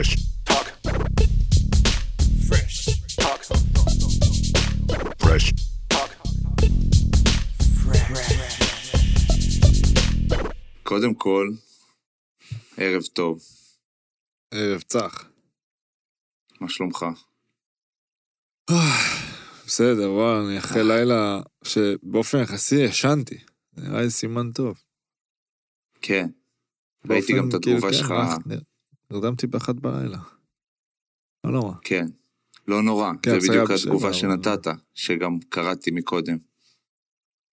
Fresh talk. Fresh talk. Fresh talk. קודם כל, ערב טוב, ערב צח. מה שלומך? בסדר, וואי, אני אחרי לילה שבאופן יחסי ישנתי. נראה לי סימן טוב. כן. ראיתי גם את כאילו, התגובה כן, נרדמתי באחת בלילה. לא נורא. כן. לא נורא, כן, זה בדיוק התגובה בשבע, אבל- שנתת, שגם קראתי מקודם.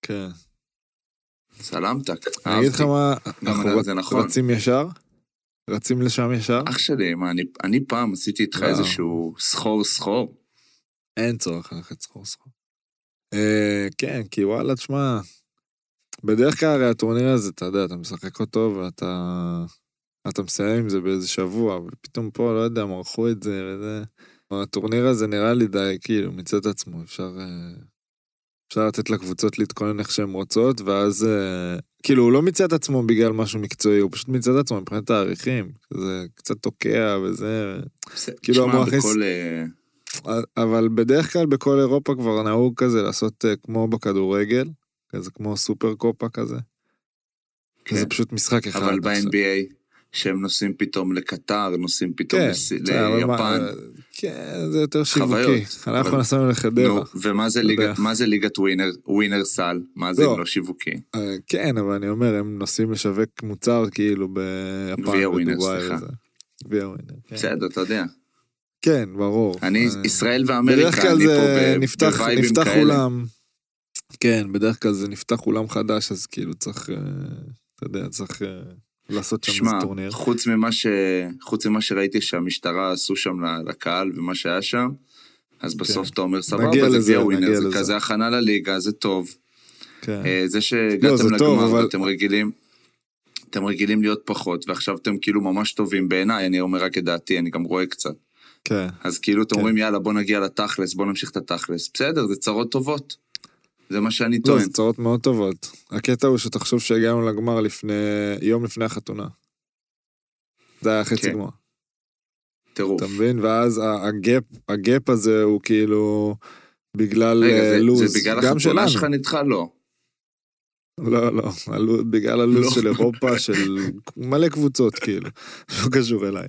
כן. סלמתק, אני אגיד לך אהבתי. מה, אנחנו זה נכון. רצים ישר? רצים לשם ישר? אח שלי, מה, אני- אני פעם עשיתי איתך לא. איזשהו סחור סחור. אין צורך ללכת סחור סחור. אה, כן, כי וואלה, תשמע, בדרך כלל הרי הטורניר הזה, אתה יודע, אתה משחק אותו ואתה אתה מסיים עם זה באיזה שבוע, ופתאום פה, לא יודע, מרחו את זה וזה. הטורניר הזה נראה לי די, כאילו, את עצמו, אפשר... אה, אפשר לתת לקבוצות להתכונן איך שהן רוצות, ואז... אה, כאילו, הוא לא מיצה את עצמו בגלל משהו מקצועי, הוא פשוט מיצה את עצמו מבחינת תאריכים. זה קצת תוקע וזה... כאילו, המוח בכל... אה, אבל בדרך כלל בכל אירופה כבר נהוג כזה לעשות כמו בכדורגל, כזה כמו סופר קופה כזה. כן. זה פשוט משחק אחד. אבל. ב-NBA, שהם נוסעים פתאום לקטר, נוסעים פתאום כן, לס- מה, ליפן. אה, כן, זה יותר חוויות, שיווקי. אנחנו אבל- נסענו לחדרה. נו, ומה זה ליגת-. מה זה ליגת ווינר, ווינר סל? מה זה לא. אם לא שיווקי? אה, כן, אבל אני אומר, הם נוסעים לשווק מוצר כאילו ביפן, גביע ווינר, בדובאי סליחה. גביע ווינר, כן. בסדר, אתה יודע. כן, ברור. אני, אה, ישראל בדרך ואמריקה, כלל אני זה פה ב- נפתח, בווייבים נפתח כאלה. אולם. כן, בדרך כלל זה נפתח אולם חדש, אז כאילו צריך, אה, אתה יודע, צריך לעשות שם איזה טורניר. חוץ ממה, ש... חוץ ממה שראיתי שהמשטרה עשו שם לקהל ומה שהיה שם, אז בסוף אתה אומר, סבבה, כן. זה גביע ווינר, זה. כזה הכנה לליגה, זה טוב. כן. אה, זה לא, שהגעתם טוב, לגמר אבל- ואתם רגילים, אתם רגילים להיות פחות, ועכשיו אתם כאילו ממש טובים בעיניי, אני אומר רק את דעתי, אני גם רואה קצת. כן. אז כאילו אתם כן. אומרים, יאללה, בוא נגיע לתכלס, בוא נמשיך את התכלס. בסדר, זה צרות טובות. זה מה שאני לא, טוען. זה צרות מאוד טובות. הקטע הוא שתחשוב שהגענו לגמר לפני, יום לפני החתונה. זה היה חצי כן. גמר. טירוף. אתה מבין? ואז הגאפ, הגאפ הזה הוא כאילו בגלל רגע, אה, זה- לוז. זה בגלל החתונה. שלך נדחה? לא. לא, לא, בגלל הלו"ז לא. של אירופה, של מלא קבוצות, כאילו, לא קשור אליי.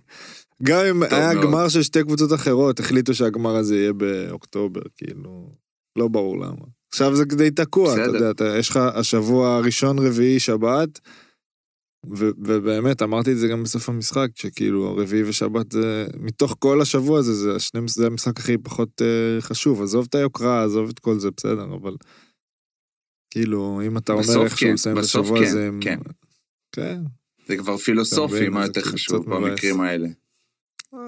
גם אם היה מאוד. גמר של שתי קבוצות אחרות, החליטו שהגמר הזה יהיה באוקטובר, כאילו, לא ברור למה. עכשיו זה די תקוע, אתה בסדר. יודע, אתה, יש לך השבוע הראשון, רביעי, שבת, ו- ובאמת, אמרתי את זה גם בסוף המשחק, שכאילו, הרביעי ושבת זה, מתוך כל השבוע הזה, זה, השני, זה המשחק הכי פחות uh, חשוב. עזוב את היוקרה, עזוב את כל זה, בסדר, אבל... כאילו, אם אתה אומר איכשהו כן, לסיים את בסוף השבוע כן, הזה... עם- כן. כן. זה כבר פילוסופי, מה זה יותר חשוב. במקרים האלה. אה,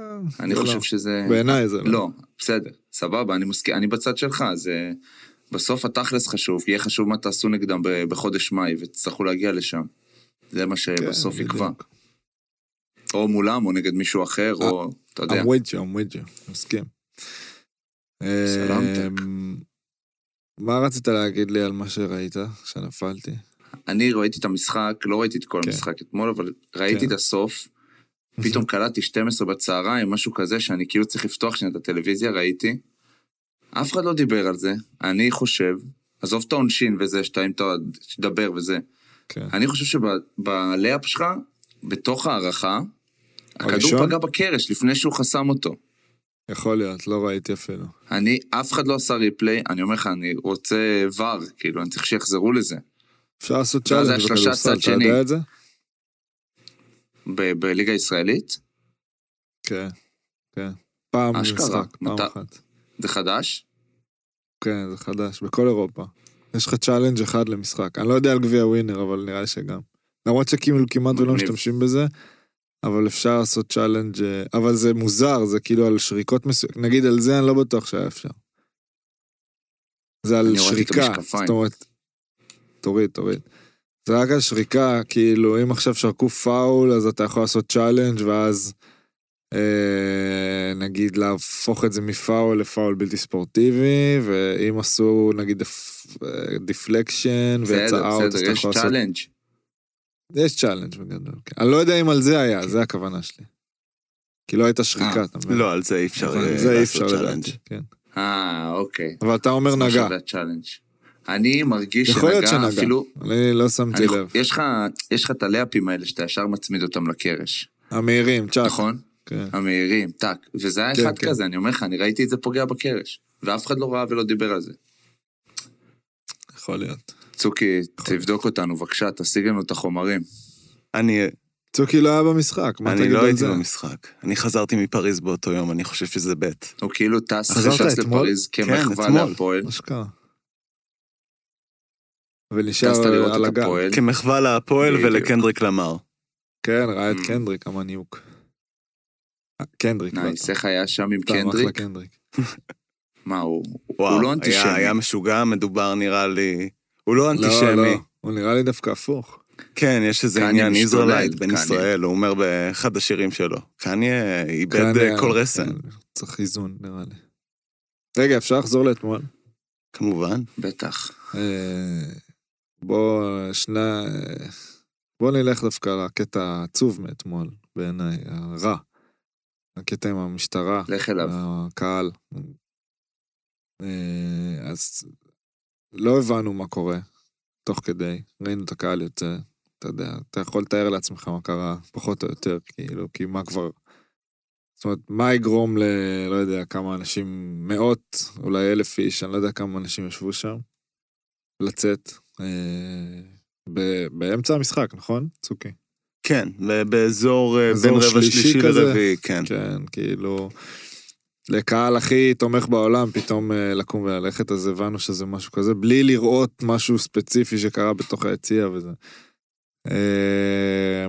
אני זה חושב לא. שזה... בעיניי זה לא. לא, בסדר, סבבה, אני מסכים, אני בצד שלך, זה... בסוף התכלס חשוב, יהיה חשוב מה תעשו נגדם בחודש מאי, ותצטרכו להגיע לשם. זה מה שבסוף כן, יקבע. בדיוק. או מולם, או נגד מישהו אחר, או... אתה יודע. With you, מסכים. סלמתק. אמ, מה רצית להגיד לי על מה שראית, שנפלתי? אני ראיתי את המשחק, לא ראיתי את כל כן. המשחק אתמול, אבל ראיתי כן. את הסוף. פתאום קלטתי 12 בצהריים, משהו כזה, שאני כאילו צריך לפתוח שנייה את הטלוויזיה, ראיתי. אף אחד לא דיבר על זה. אני חושב, עזוב את העונשין וזה, שאתה אם אתה תדבר וזה. כן. אני חושב שבלאפ שלך, בתוך ההערכה, הכדור? פגע בקרש לפני שהוא חסם אותו. יכול להיות, לא ראיתי אפילו. אני, אף אחד לא עשה replay, אני אומר לך, אני רוצה ור, כאילו, אני צריך שיחזרו לזה. אפשר לעשות challenge בכדורסל, אתה. יודע את זה? ב- בליגה הישראלית, כן, כן. פעם משחק, פעם אחת. זה חדש. כן, זה חדש, בכל אירופה. יש לך challenge אחד למשחק. אני לא יודע על גביע ווינר, אבל נראה לי שגם. למרות שכאילו כמעט ולא. משתמשים בזה, אבל אפשר לעשות challenge, אבל זה מוזר, זה כאילו על שריקות מסוימות. נגיד על זה אני לא בטוח שהיה אפשר. זה על שריקה. זאת אומרת... תוריד, תוריד. זה רק על שריקה, כאילו אם עכשיו שרקו פאול, אז אתה יכול לעשות challenge ואז נגיד להפוך את זה מפאול לפאול בלתי ספורטיבי, ואם עשו נגיד deflection ויצא out, אז אתה יש יכול לעשות... challenge. יש challenge בגדול. כן. אני לא יודע אם על זה היה, זה הכוונה שלי. כי לא הייתה שריקה, אתה מבין? לא, על זה אי אפשר נכון, אה, לעשות challenge. כן. אה, אוקיי. אבל אתה אומר נגע. אני מרגיש יכול להיות שנגע שנגע. אפילו... אני לא שמתי לב. יש לך- יש לך את הלאפים האלה שאתה ישר מצמיד אותם לקרש, המהירים, צ'אק. נכון? כן. המהירים, טאק. וזה היה כן, אחד כן. כזה, אני אומר לך, אני ראיתי את זה פוגע בקרש. ואף אחד לא ראה ולא דיבר על זה. יכול להיות. צוקי, תבדוק אותנו, בבקשה, תשיג לנו את החומרים. אני צוקי לא היה במשחק, מה אני תגיד לא על הייתי זה? במשחק. אני חזרתי מפריז באותו יום, אני חושב שזה ב'. הוא כאילו טס אתמול? לפריז כמחווה אתמול. להפועל. ונשאר על. הפועל. כמחווה להפועל. ולקנדריק למר. כן, ראה את Mm. קנדריק המניוק. קנדריק. נייס, אתה. איך היה שם עם קנדריק? מה, הוא לא אנטישמי. היה משוגע, מדובר נראה לי... הוא לא לא, אנטישמי. לא, הוא נראה לי דווקא הפוך. כן, יש איזה עניין איזרלייט בין. ישראל, הוא אומר באחד השירים שלו. קניה איבד כל רסן, כן, צריך איזון, נראה לי. רגע, אפשר לחזור לאתמול? כמובן. בטח. אה, בוא, שנה... בוא נלך דווקא לקטע העצוב מאתמול, בעיניי, הרע. הקטע עם המשטרה. לך אליו. הקהל. אה, אז לא הבנו מה קורה תוך כדי, ראינו את הקהל יוצא, אתה יודע, אתה יכול לתאר לעצמך מה קרה, פחות או יותר, כאילו, כי מה כבר... זאת אומרת, מה יגרום ל... לא יודע, כמה אנשים, מאות, אולי אלף איש, אני לא יודע כמה אנשים ישבו שם, לצאת אה, ב- באמצע המשחק, נכון, צוקי? כן, באזור אה, בין רבע שלישי. לרביעי, כן. כן, כאילו... לקהל הכי תומך בעולם, פתאום אה, לקום וללכת, אז הבנו שזה משהו כזה, בלי לראות משהו ספציפי שקרה בתוך היציע וזה. אה,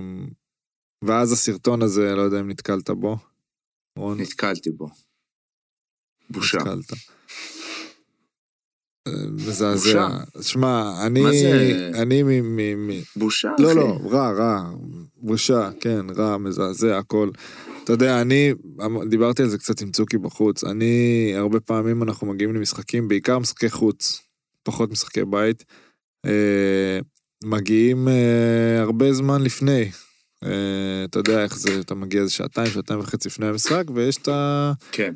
ואז הסרטון הזה, לא יודע אם נתקלת בו. רון, נתקלתי בו. בושה. נתקלת. מזעזע. שמע, אני... מה זה? אני מ... מ- מ- בושה, אחי. לא, לא, רע, רע, בושה, כן, רע, מזעזע, הכל. אתה יודע, אני, דיברתי על זה קצת עם צוקי בחוץ, אני, הרבה פעמים אנחנו מגיעים למשחקים, בעיקר משחקי חוץ, פחות משחקי בית, אה, מגיעים אה, הרבה זמן לפני. אה, אתה יודע איך זה, אתה מגיע איזה שעתיים, שעתיים וחצי לפני המשחק, ויש את ה... כן.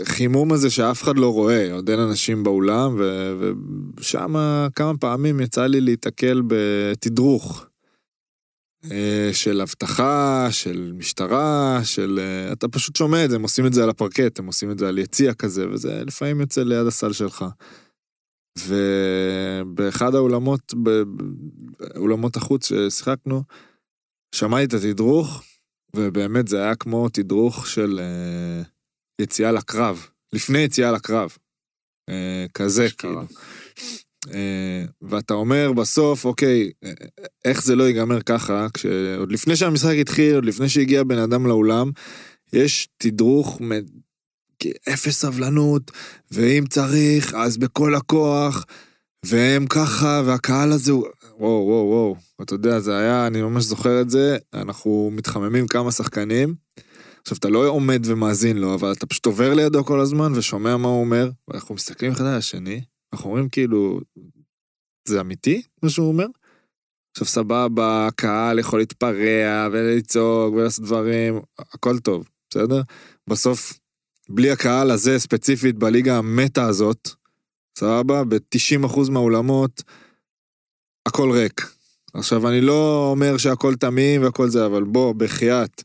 החימום הזה שאף אחד לא רואה, עוד אין אנשים באולם, ו- ושם כמה פעמים יצא לי להיתקל בתדרוך. אה, של אבטחה, של משטרה, של... אה, אתה פשוט שומע את זה, הם עושים את זה על הפרקט, הם עושים את זה על יציע כזה, וזה לפעמים יוצא ליד הסל שלך. ובאחד האולמות, באולמות החוץ ששיחקנו, שמעתי את התדרוך, ובאמת זה היה כמו תדרוך של... אה, יציאה לקרב, לפני יציאה לקרב. אה, כזה. כאילו. אה, ואתה אומר בסוף, אוקיי, אה, איך זה לא ייגמר ככה, כשעוד לפני שהמשחק התחיל, עוד לפני שהגיע בן אדם לאולם, יש תדרוך, מ- אפס סבלנות, ואם צריך, אז בכל הכוח, והם ככה, והקהל הזה הוא... וואו, וואו, וואו. אתה יודע, זה היה, אני ממש זוכר את זה, אנחנו מתחממים כמה שחקנים. עכשיו, אתה לא עומד ומאזין לו, אבל אתה פשוט עובר לידו כל הזמן ושומע מה הוא אומר, ואנחנו מסתכלים אחד על השני, אנחנו אומרים כאילו, זה אמיתי מה שהוא אומר? עכשיו סבבה, הקהל יכול להתפרע ולצעוק ולעשות דברים, הכל טוב, בסדר? בסוף, בלי הקהל הזה ספציפית בליגה המטה הזאת, סבבה? ב-90% מהאולמות, הכל ריק. עכשיו, אני לא אומר שהכל תמים והכל זה, אבל בוא, בחייאת.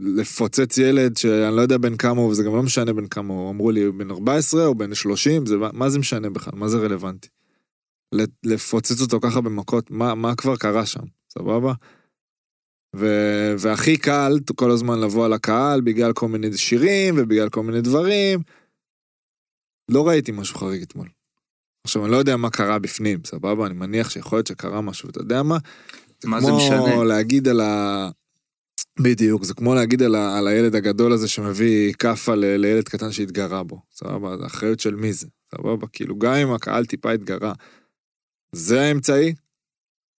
לפוצץ ילד שאני לא יודע בן כמה הוא, וזה גם לא משנה בן כמה הוא, אמרו לי בן 14 או בן 30, זה, מה זה משנה בכלל, מה זה רלוונטי? לפוצץ אותו ככה במכות, מה, מה כבר קרה שם, סבבה? ו, והכי קל כל הזמן לבוא על הקהל בגלל כל מיני שירים ובגלל כל מיני דברים. לא ראיתי משהו חריג אתמול. עכשיו, אני לא יודע מה קרה בפנים, סבבה? אני מניח שיכול להיות שקרה משהו, ואתה יודע מה? מה זה כמו משנה? להגיד על ה... בדיוק, זה כמו להגיד על. על הילד הגדול הזה שמביא כאפה ל... לילד קטן שהתגרה בו, סבבה? זה אחריות של מי זה, סבבה? כאילו, גם אם הקהל טיפה התגרה, זה האמצעי?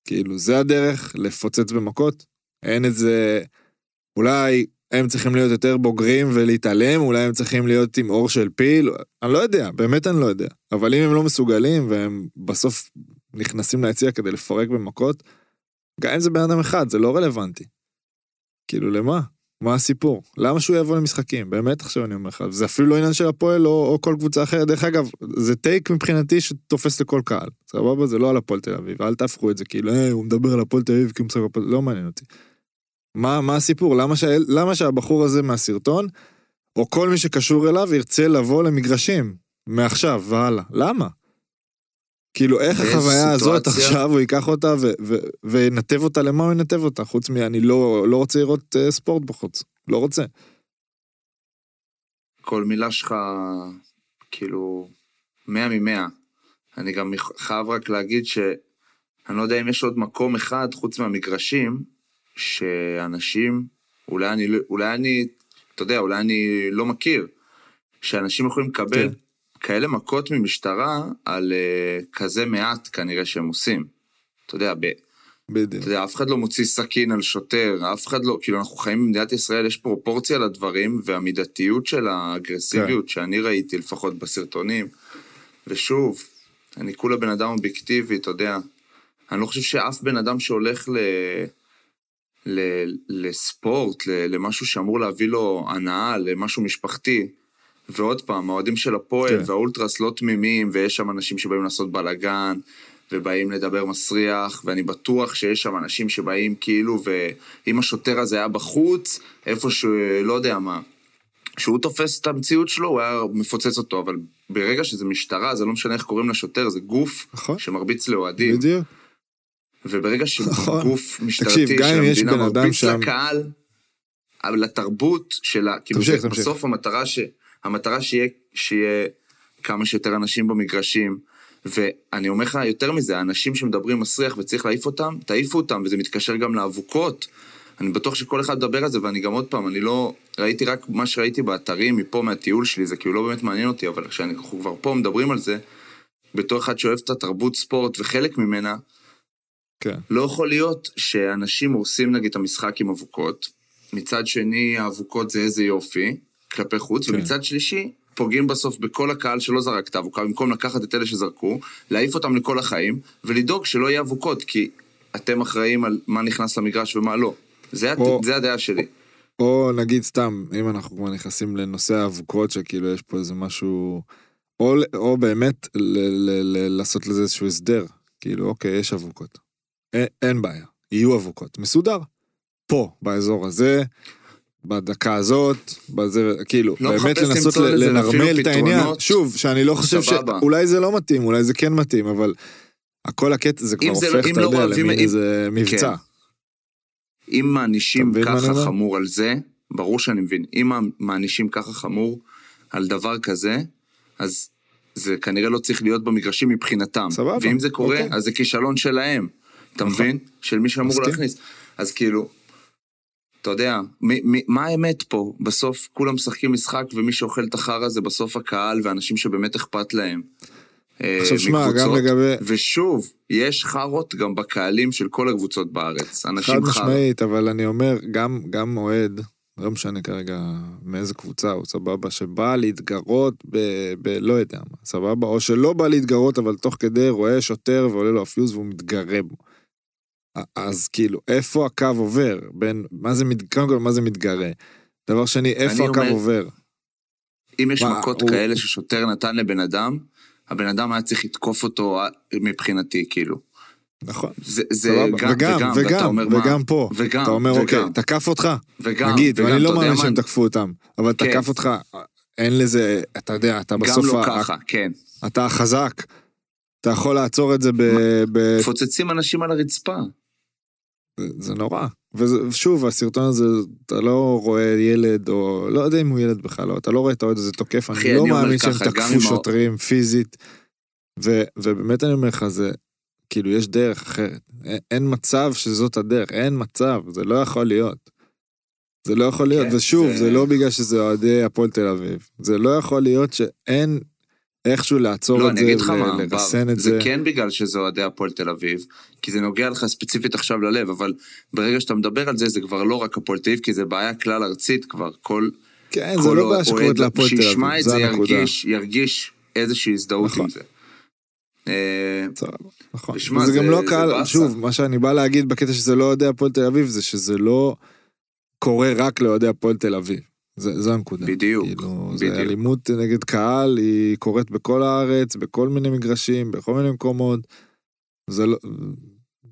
כאילו, זה הדרך לפוצץ במכות? אין איזה... אולי הם צריכים להיות יותר בוגרים ולהתעלם, אולי הם צריכים להיות עם אור של פיל, אני לא יודע, באמת אני לא יודע. אבל אם הם לא מסוגלים והם בסוף נכנסים ליציע כדי לפרק במכות, גם אם זה בן אדם אחד, זה לא רלוונטי. כאילו, למה? מה הסיפור? למה שהוא יבוא למשחקים? באמת עכשיו אני אומר לך, זה אפילו לא עניין של הפועל או, או כל קבוצה אחרת. דרך אגב, זה טייק מבחינתי שתופס לכל קהל. סבבה? זה לא על הפועל תל אביב, אל תהפכו את זה כאילו, היי, הוא מדבר על הפועל תל אביב כי הוא משחק בפועל, לא מעניין אותי. מה, מה הסיפור? למה, שה, למה שהבחור הזה מהסרטון, או כל מי שקשור אליו, ירצה לבוא למגרשים, מעכשיו והלאה? למה? כאילו, איך החוויה הזאת? עכשיו, הוא ייקח אותה וינתב אותה, למה הוא ינתב אותה? חוץ מ... אני לא, לא רוצה לראות uh, ספורט בחוץ. לא רוצה. כל מילה שלך, כאילו, מאה ממאה. אני גם חייב רק להגיד שאני לא יודע אם יש עוד מקום אחד, חוץ מהמגרשים, שאנשים, אולי אני, לא- אולי אני, אתה יודע, אולי אני לא מכיר, שאנשים יכולים לקבל כן. כאלה מכות ממשטרה על uh, כזה מעט כנראה שהם עושים. אתה יודע, ב, בדיוק. אתה יודע, אף אחד לא מוציא סכין על שוטר, אף אחד לא, כאילו, אנחנו חיים במדינת ישראל, יש פרופורציה לדברים, והמידתיות של האגרסיביות כן. שאני ראיתי, לפחות בסרטונים. ושוב, אני כולה בן אדם אובייקטיבי, אתה יודע. אני לא חושב שאף בן אדם שהולך ל... ל... לספורט, ל... למשהו שאמור להביא לו הנאה, למשהו משפחתי. ועוד פעם, האוהדים של הפועל כן. והאולטרס לא תמימים, ויש שם אנשים שבאים לעשות בלאגן, ובאים לדבר מסריח, ואני בטוח שיש שם אנשים שבאים כאילו, ואם השוטר הזה היה בחוץ, איפה שהוא, לא יודע מה, כשהוא תופס את המציאות שלו, הוא היה מפוצץ אותו, אבל ברגע שזה משטרה, זה לא משנה איך קוראים לשוטר, זה גוף נכון. שמרביץ לאוהדים. בדיוק. וברגע נכון. שגוף משטרתי תקשיב, של המדינה מרביץ שם- לקהל, אבל לתרבות שלה, כאילו תמשיך, תמשיך. בסוף המטרה, ש, המטרה שיהיה, שיהיה כמה שיותר אנשים במגרשים, ואני אומר לך יותר מזה, האנשים שמדברים מסריח וצריך להעיף אותם, תעיפו אותם, וזה מתקשר גם לאבוקות. אני בטוח שכל אחד מדבר על זה, ואני גם עוד פעם, אני לא... ראיתי רק מה שראיתי באתרים מפה, מהטיול שלי, זה כאילו לא באמת מעניין אותי, אבל כשאנחנו כבר פה מדברים על זה, בתור אחד שאוהב את התרבות ספורט וחלק ממנה, כן. לא יכול להיות שאנשים הורסים נגיד את המשחק עם אבוקות, מצד שני האבוקות זה איזה יופי, כלפי חוץ, כן. ומצד שלישי, פוגעים בסוף בכל הקהל שלא זרק את האבוקה, במקום לקחת את אלה שזרקו, להעיף אותם לכל החיים, ולדאוג שלא יהיה אבוקות, כי אתם אחראים על מה נכנס למגרש ומה לא. זה, או- הת... זה הדעה שלי. או נגיד סתם, אם אנחנו כבר נכנסים לנושא האבוקות, שכאילו יש פה איזה משהו... או, או באמת ל, ל, ל, לעשות לזה איזשהו הסדר. כאילו, אוקיי, יש אבוקות. אין, אין בעיה, יהיו אבוקות. מסודר. פה, באזור הזה, בדקה הזאת, בזה, כאילו, לא באמת לנסות ל- לנרמל את העניין. שוב, שאני לא חושב ש... סבבה. אולי זה לא מתאים, אולי זה כן מתאים, אבל... הכל הקטע זה כבר זה- הופך, אם אתה לא יודע, למין אם- איזה מבצע. כן. אם מענישים ככה? חמור על זה, ברור שאני מבין. אם מענישים ככה חמור על דבר כזה, אז זה כנראה לא צריך להיות במגרשים מבחינתם. סבבה, ואם זה קורה, אוקיי. אז זה כישלון שלהם. אתה נכון. מבין? של מי שאמור. להכניס. אז כאילו, אתה יודע, מה האמת פה? בסוף כולם משחקים משחק, ומי שאוכל את החרא זה בסוף הקהל ואנשים שבאמת אכפת להם. אה, עכשיו שמע, גם. לגבי... ושוב, יש חארות גם בקהלים של כל הקבוצות בארץ. חד אנשים חארות. משמעית, אבל אני אומר, גם, גם אוהד, לא משנה כרגע מאיזה קבוצה הוא, סבבה, שבא להתגרות ב... ב... לא יודע מה, סבבה? או שלא בא להתגרות, אבל תוך כדי רואה שוטר ועולה לו הפיוז והוא מתגרה בו. אז כאילו, איפה הקו עובר? בין, מה זה. קודם כל, מה זה מתגרה? דבר שני, איפה אני הקו אומר- עובר? אם יש מה, מכות הוא- כאלה ששוטר נתן לבן אדם, הבן אדם היה צריך לתקוף אותו אה, מבחינתי, כאילו. נכון. זה, זה. גם וגם, וגם, וגם, אומר מה? וגם פה. וגם, אתה אומר, וגם, אוקיי, תקף אותך, וגם, נגיד, וגם, ואני לא מאמין מה? שהם תקפו אותם, אבל כן. תקף אותך, אין לזה, אתה יודע, אתה בסוף, גם לא ה- ככה, כן. אתה חזק, אתה יכול לעצור את זה. ב... מפוצצים אנשים על הרצפה. זה- זה נורא. ושוב, הסרטון הזה, אתה לא רואה ילד, או לא יודע אם הוא ילד בכלל, לא, אתה לא רואה את האוהד הזה תוקף, אחי, אני לא מאמין שהם תקפו שוטרים פיזית, ו, ובאמת אני אומר לך, זה, כאילו, יש דרך אחרת. אין, אין מצב שזאת הדרך, אין מצב, זה לא יכול להיות. זה לא יכול להיות, כן, ושוב, זה- זה לא בגלל שזה אוהדי הפועל תל אביב. זה לא יכול להיות שאין איכשהו לעצור לא, את זה, אגיד לך ל- מה, לרסן בר, את זה זה. כן בגלל שזה אוהדי הפועל תל אביב, כי זה נוגע לך ספציפית עכשיו ללב, אבל ברגע שאתה מדבר על זה, זה כבר לא רק הפועל תל אביב, כי זה בעיה כלל ארצית כבר, כל... כן, כל זה לא בעיה שקורית להפועל תל שישמע אביב, את זה זה הנקודה. ירגיש, ירגיש איזושהי הזדהות נכון. עם זה. אה, נכון. תשמע, וזה זה- גם לא זה קהל. שוב, מה שאני בא להגיד בקטע שזה לא אוהדי הפועל תל אביב, זה שזה לא... קורה רק לאוהדי הפועל תל אביב. זה, זו הנקודה. בדיוק, כאילו, בדיוק. זה אלימות נגד קהל, היא קורית בכל הארץ, בכל מיני מגרשים, בכל מיני מקומות. זה לא...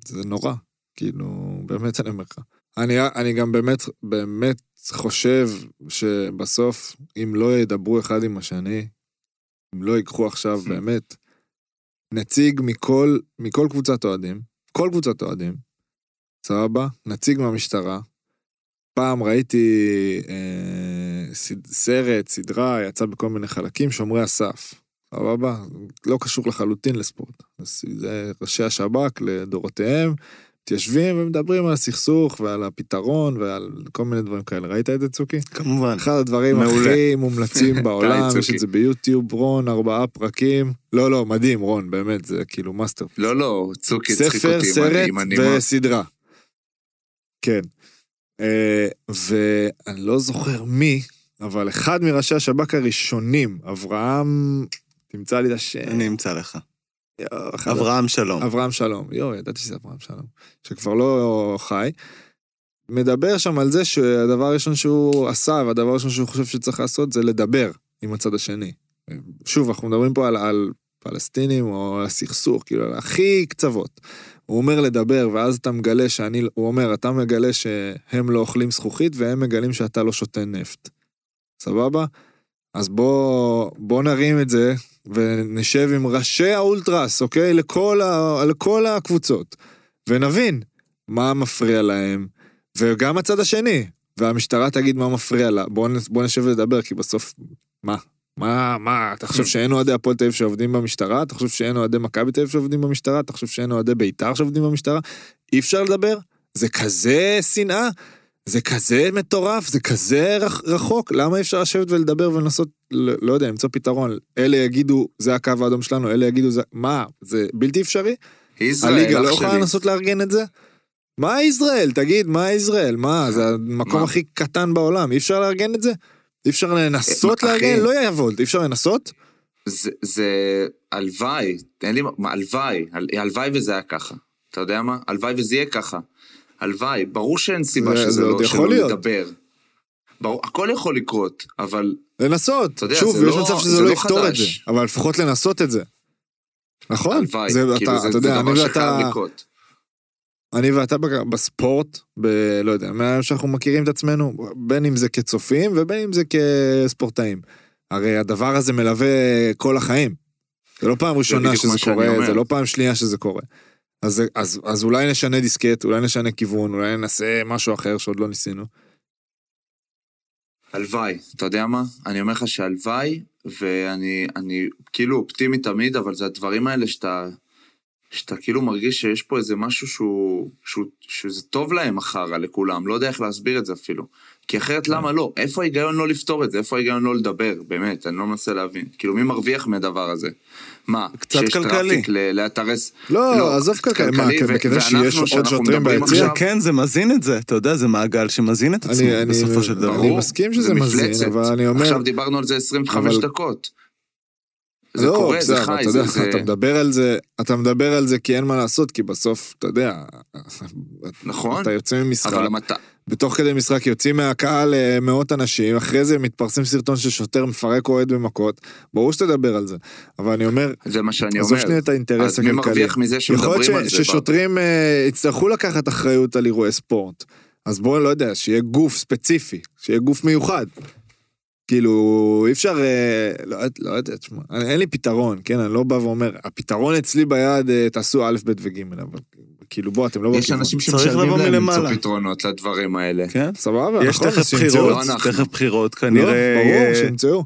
זה נורא. כאילו, באמת אני אומר לך. אני, אני גם באמת, באמת חושב שבסוף, אם לא ידברו אחד עם השני, אם לא ייקחו עכשיו באמת נציג מכל, מכל קבוצת אוהדים, כל קבוצת אוהדים, סבבה? נציג מהמשטרה. פעם ראיתי אה, סד, סרט, סדרה, יצא בכל מיני חלקים, שומרי הסף. סבבה? לא קשור לחלוטין לספורט. זה ראשי השב"כ לדורותיהם, מתיישבים ומדברים על הסכסוך ועל הפתרון ועל כל מיני דברים כאלה. ראית את זה, צוקי? כמובן. אחד הדברים מעולה. הכי מומלצים בעולם, יש. את זה ביוטיוב, רון, ארבעה פרקים. לא, לא, מדהים, רון, באמת, זה כאילו master. לא, לא, צוקי הצחיק ספר, אותי עם סרט. וסדרה. כן. אה, ואני לא זוכר מי, אבל אחד מראשי השב"כ הראשונים, אברהם, תמצא לי את השם. אני אמצא לך. אברהם שלום. אברהם שלום, יואו, ידעתי שזה אברהם שלום, שכבר לא חי. מדבר שם על זה שהדבר הראשון שהוא עשה, והדבר הראשון שהוא חושב שצריך לעשות, זה לדבר עם הצד השני. שוב, אנחנו מדברים פה על, על פלסטינים או על הסכסוך, כאילו, על הכי קצוות. הוא אומר לדבר, ואז אתה מגלה שאני, הוא אומר, אתה מגלה שהם לא אוכלים זכוכית, והם מגלים שאתה לא שותה נפט. סבבה? אז בוא, בוא נרים את זה, ונשב עם ראשי האולטרס, אוקיי? לכל, ה, לכל הקבוצות. ונבין מה מפריע להם, וגם הצד השני. והמשטרה תגיד מה מפריע לה. בוא, בוא נשב לדבר, כי בסוף, מה? מה, מה, אתה חושב שאין אוהדי הפועל תל אביב שעובדים במשטרה? אתה חושב שאין אוהדי מכבי תל אביב שעובדים במשטרה? אתה חושב שאין אוהדי בית"ר שעובדים במשטרה? אי אפשר לדבר? זה כזה שנאה? זה כזה מטורף? זה כזה רח, רחוק? למה אי אפשר לשבת ולדבר ולנסות, לא, לא יודע, למצוא פתרון? אלה יגידו, זה הקו האדום שלנו, אלה יגידו, זה... מה? זה בלתי אפשרי? הליגה לא אח יכולה. לנסות לארגן את זה? מה ישראל? תגיד, מה ישראל? מה, זה המקום מה? הכי קטן בעולם, אי אפשר לארגן את זה? אי אפשר לנסות לארגן? אחי. לא יעבוד, אי אפשר לנסות? זה, זה הלוואי, אין לי, הלוואי, הל- הלוואי וזה היה ככה. אתה יודע מה? הלוואי וזה יהיה ככה. הלוואי, ברור שאין סיבה זה- שזה זה לא, שלא להיות. לדבר. ברור, הכל יכול לקרות, אבל לנסות. יודע, שוב, יש לא- מצב שזה זה לא לא יפתור את זה. אבל לפחות לנסות את זה. נכון? הלוואי, זה, כאילו אתה, זה, אתה יודע, זה אני דבר שחייב לקרות. אני ואתה בספורט, ב... לא יודע, מהיום שאנחנו מכירים את עצמנו, בין אם זה כצופים ובין אם זה כספורטאים. הרי הדבר הזה מלווה כל החיים. זה לא פעם ראשונה שזה קורה, אומר. זה לא פעם שנייה שזה קורה. אז, אז, אז אולי נשנה דיסקט, אולי נשנה כיוון, אולי ננסה משהו אחר שעוד לא ניסינו. הלוואי, אתה יודע מה? אני אומר לך שהלוואי, ואני אני כאילו אופטימי תמיד, אבל זה הדברים האלה שאתה, שאתה כאילו מרגיש שיש פה איזה משהו שהוא, שהוא, שזה טוב להם החרא לכולם, לא יודע איך להסביר את זה אפילו. כי אחרת למה לא? איפה ההיגיון לא לפתור את זה? איפה ההיגיון לא לדבר? באמת, אני לא מנסה להבין. כאילו, מי מרוויח מהדבר הזה? מה? קצת שיש כלכלי. traffic ל- לאתרי... ס- לא, עזוב כלכלי, מה, כלכלי, ו- בקטע שיש עוד שוטרים ביציע? עכשיו- כן, זה מזין את זה, אתה יודע, זה מעגל שמזין את עצמו אני, אני, בסופו של דבר. אני מסכים שזה זה מזין. אבל אני אומר... עכשיו דיברנו על זה 25 אבל- דקות. זה לא, קורה, זה בסדר, אחי, אתה זה... יודע, זה... אתה מדבר על זה, אתה מדבר על זה כי אין מה לעשות, כי בסוף, אתה יודע, נכון, אתה יוצא ממשחק, אבל המטרה... בתוך כדי משחק יוצאים מהקהל אה, מאות אנשים, אחרי זה מתפרסם סרטון של שוטר מפרק אוהד במכות, ברור שתדבר על זה, אבל אני אומר, זה מה שאני עזוב אומר. שנייה את האינטרס אז מי הכלכלי. מרוויח מזה יכול שמדברים להיות על זה? ששוטרים אה, יצטרכו לקחת אחריות על אירועי ספורט, אז בואו, לא יודע, שיהיה גוף ספציפי, שיהיה גוף מיוחד. כאילו, אי אפשר, אה, לא, יודע- לא יודע, תשמע, אין לי פתרון, כן, אני לא בא ואומר, הפתרון אצלי ביד, אה, תעשו א', ב' וג', אבל כאילו, בוא, אתם לא יש בכיוון. אנשים צריך שמשלמים לבוא להם למצוא. פתרונות לדברים האלה. כן? סבבה, יש נכון, תכף שימצאו. בחירות, לא. תכף בחירות, לא, כנראה ברור, יהיה שימצאו.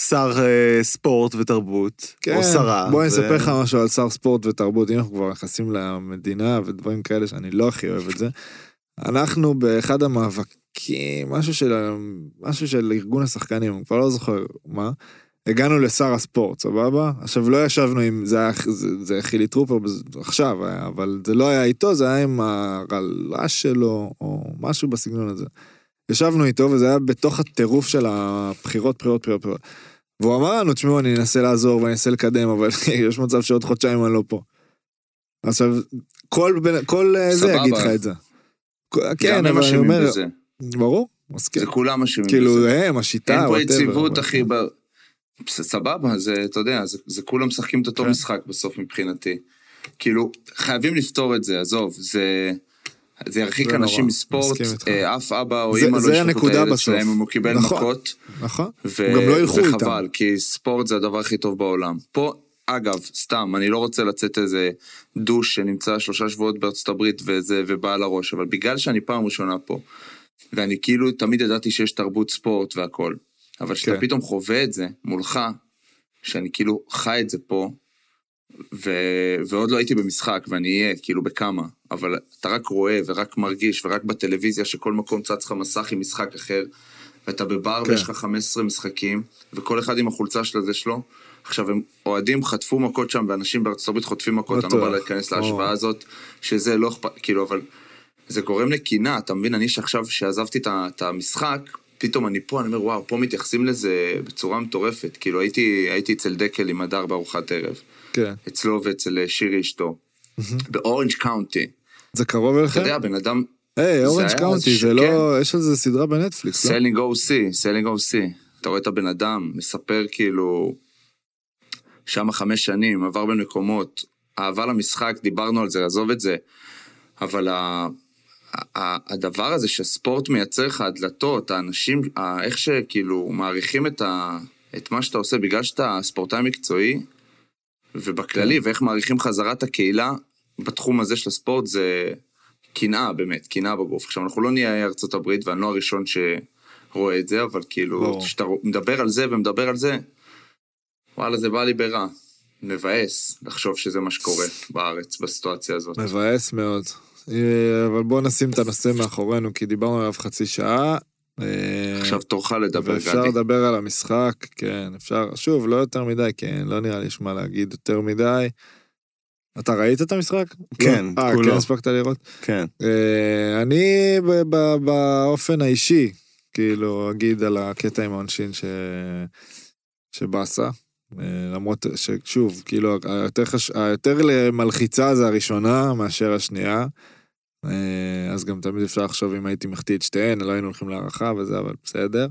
שר אה, ספורט ותרבות, כן, או שרה. בוא אני ו- אספר לך משהו על שר ספורט ותרבות, אם אנחנו כבר נכנסים למדינה ודברים כאלה שאני לא הכי אוהב את זה. אנחנו באחד המאבקים, משהו של, משהו של ארגון השחקנים, אני כבר לא זוכר מה, הגענו לשר הספורט, סבבה? עכשיו לא ישבנו עם, זה היה, זה, זה חילי טרופר עכשיו, היה, אבל זה לא היה איתו, זה היה עם הרל"ש שלו, או משהו בסגנון הזה. ישבנו איתו וזה היה בתוך הטירוף של הבחירות, בחירות, בחירות, בחירות. והוא אמר לנו, תשמעו, אני אנסה לעזור ואני אנסה לקדם, אבל יש מצב שעוד חודשיים אני לא פה. עכשיו, כל, כל אה, זה. יגיד לך את זה. כן, אבל אני אומר, בזה. ברור. זה כולם אשמים כאילו, בזה. הם, השיטה, אין פה יציבות, אחי. ב- סבבה, זה, אתה יודע, זה, זה כולם משחקים את אותו כן. משחק בסוף מבחינתי. כאילו, חייבים לפתור את זה, עזוב, זה... זה ירחיק זה אנשים מספורט. אה, אף אבא או זה- אמא לא זה ישלחו את הילד. שלהם אם הוא קיבל נכון. מכות. נכון. גם לא ילכו איתם. וחבל, כי ספורט זה הדבר הכי טוב בעולם. פה, אגב, סתם, אני לא רוצה לצאת איזה דוש שנמצא שלושה שבועות בארצות הברית וזה, ובא על הראש, אבל בגלל שאני פעם ראשונה פה, ואני כאילו תמיד ידעתי שיש תרבות ספורט והכל, אבל כשאתה כן. פתאום חווה את זה מולך, שאני כאילו חי את זה פה, ו... ועוד לא הייתי במשחק, ואני אהיה, כאילו, בכמה, אבל אתה רק רואה ורק מרגיש, ורק בטלוויזיה שכל מקום צץ לך מסך עם משחק אחר, ואתה בבר כן. ויש לך 15 משחקים, וכל אחד עם החולצה של הזה שלו. עכשיו, הם אוהדים חטפו מכות שם, ואנשים בארצות הברית חוטפים מכות, אני לא בא. להיכנס. להשוואה הזאת, שזה לא אכפת, כאילו, אבל זה גורם לקנאה, אתה מבין? אני שעכשיו, שעזבתי את המשחק, פתאום אני פה, אני אומר, וואו, פה מתייחסים לזה בצורה מטורפת. כאילו, הייתי, הייתי אצל דקל עם הדר בארוחת ערב. כן. אצלו ואצל אה, שירי אשתו. באורנג' קאונטי. זה קרוב אתה אליכם? יודע, בן אדם... היי, אורנג' קאונטי, זה לא... יש על זה סדרה בנטפליקס, לא? Selling OC, Selling OC. אתה רואה את הבן אדם, מספר כאילו... שם חמש שנים, עבר בין מקומות, אהבה למשחק, דיברנו על זה, עזוב את זה. אבל הדבר הזה שספורט מייצר לך הדלתות, האנשים, איך שכאילו מעריכים את, ה, את מה שאתה עושה בגלל שאתה ספורטאי מקצועי, ובכללי, כן. ואיך מעריכים חזרת הקהילה בתחום הזה של הספורט, זה קנאה באמת, קנאה בגוף. עכשיו, אנחנו לא נהיה ארצות הברית, ואני לא הראשון שרואה את זה, אבל כאילו. כשאתה מדבר על זה ומדבר על זה, וואלה, זה בא לי ברע. מבאס לחשוב שזה מה שקורה בארץ, בסיטואציה הזאת. מבאס מאוד. אה, אבל בואו נשים את הנושא מאחורינו, כי דיברנו עליו חצי שעה. אה, עכשיו תורך לדבר, גדי. לדבר על המשחק, כן, אפשר, שוב, לא יותר מדי, כן, לא נראה לי יש מה להגיד יותר מדי. אתה ראית את המשחק? כן, לא? אה, כולו. כן, הספקת לראות? כן. אה, אני באופן האישי, כאילו, אגיד על הקטע עם העונשין. שבאסה. אה, למרות ששוב, כאילו, היותר, חש... היותר מלחיצה זה הראשונה מאשר השנייה. אה, אז גם תמיד אפשר לחשוב אם הייתי מחטיא את שתיהן, לא היינו הולכים להערכה וזה, אבל בסדר.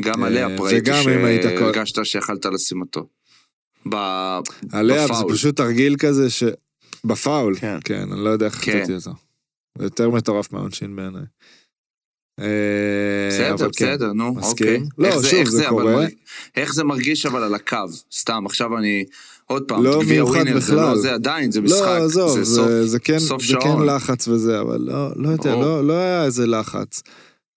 גם אה, עליה פה ראיתי וגם אם היית כל- שהרגשת שיכלת לשים אותו. ב... עליה זה בפאול. פשוט תרגיל כזה ש... בפאול, כן. כן, אני לא יודע איך כן. חטאתי אותו. זה יותר מטורף מהעונשין בעיניי. אה, בסדר, כן. בסדר, נו. אוקיי. לא, איך שוב, זה קורה. איך זה מרגיש אבל על הקו? סתם, עכשיו אני... עוד פעם, לא מיוחד זה לא בכלל. זה עדיין, זה משחק. לא, עזוב, זה זה. זה, כן, זה כן. לחץ וזה, אבל לא, לא יודע. לא, לא היה איזה לחץ.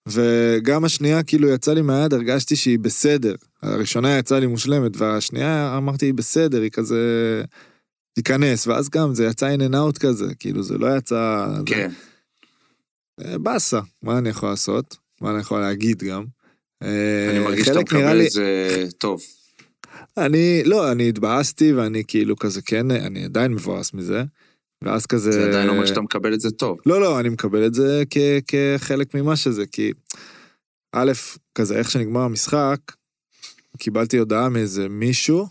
וגם השנייה, כאילו, יצא לי מהיד, הרגשתי שהיא בסדר. הראשונה יצאה לי מושלמת, והשנייה אמרתי, היא בסדר, היא כזה... תיכנס, ואז גם זה יצא in and out כזה, כאילו, זה לא יצא... זה- כן. אה, באסה, מה אני יכול לעשות? מה אני יכול להגיד גם? אה, אני מרגיש שאתה מקבל את זה טוב. אני, לא, אני התבאסתי ואני כאילו כזה כן, אני עדיין מבואס מזה. ואז כזה... זה עדיין אומר שאתה מקבל את זה טוב. לא, לא, אני מקבל את זה כ- כחלק ממה שזה, כי א', כזה איך שנגמר המשחק, קיבלתי הודעה מאיזה מישהו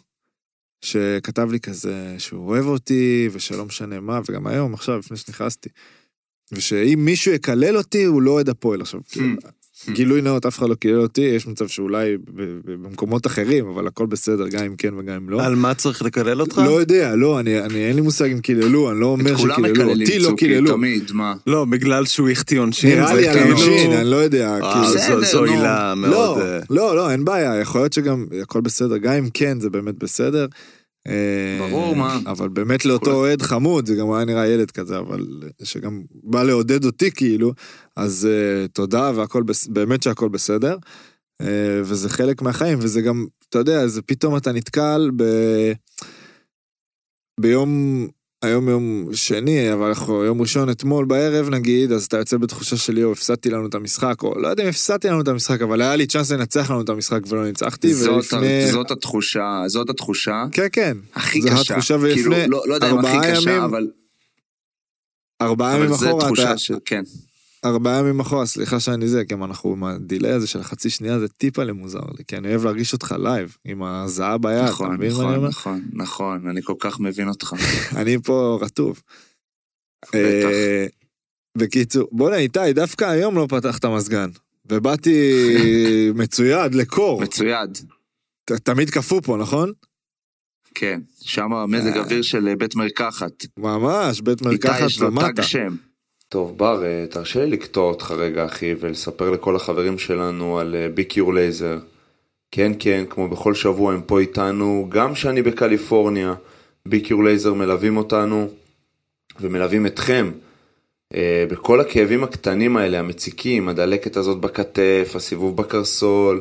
שכתב לי כזה שהוא אוהב אותי ושלא משנה מה, וגם היום, עכשיו, לפני שנכנסתי. ושאם מישהו יקלל אותי, הוא לא אוהד הפועל עכשיו. כאילו, גילוי נאות, אף אחד לא קילל אותי, יש מצב שאולי במקומות אחרים, אבל הכל בסדר, גם אם כן וגם אם לא. על מה צריך לקלל אותך? לא יודע, לא, אני, אני, אין לי מושג אם קיללו, אני לא אומר שקיללו, אותי לא קיללו. תמיד, מה? לא, בגלל שהוא החטיא עונשין. נראה לי על כאילו- העונשין, אני לא יודע. אה, כאילו- זו-. עילה מאוד... לא, אה, לא, לא, אין בעיה, יכול להיות שגם הכל בסדר, גם אם כן, זה באמת בסדר. אה, ברור, מה. אבל באמת לאותו אוהד חמוד, זה גם היה נראה ילד כזה, אבל שגם בא לעודד אותי כאילו, אז אה, תודה והכל, בס- באמת שהכל בסדר. אה, וזה חלק מהחיים, וזה גם, אתה יודע, זה פתאום אתה נתקל ב... ביום, היום יום שני, אבל אנחנו יום ראשון אתמול בערב נגיד, אז אתה יוצא בתחושה של יואו, הפסדתי לנו את המשחק, או לא יודע אם הפסדתי לנו את המשחק, אבל היה לי צ'אנס לנצח לנו את המשחק ולא ניצחתי, זאת ולפני... זאת התחושה, זאת התחושה כן, כן. הכי זו קשה. התחושה, כאילו, ולפני לא לא יודע אם הכי קשה, ימים, אבל ארבעה ימים אחורה, אתה... של... כן. ארבעה ימים אחורה, סליחה שאני זה, גם אנחנו עם ה delay הזה של החצי שנייה, זה טיפה למוזר לי, כי אני אוהב להרגיש אותך live, עם הזעה ביד, אתה נכון, מבין מה אני נכון, אומר? נכון, נכון, אני כל כך מבין אותך. אני פה רטוב. בטח. אה, בקיצור, בוא'נה איתי, דווקא היום לא פתחת מזגן. ובאתי מצויד לקור. מצויד. ת- תמיד קפוא פה, נכון? כן, שם מזג אה. אוויר של אה, בית מרקחת. ממש, בית איתי מרקחת יש לו ומטה. תג שם. טוב, בר, אה, תרשה לי לקטוע אותך רגע, אחי, ולספר לכל החברים שלנו על B-Cure Laser. כן, כן, כמו בכל שבוע הם פה איתנו, גם שאני בקליפורניה, B-Cure Laser מלווים אותנו, ומלווים אתכם אה, בכל הכאבים הקטנים האלה, המציקים, הדלקת הזאת בכתף, הסיבוב בקרסול,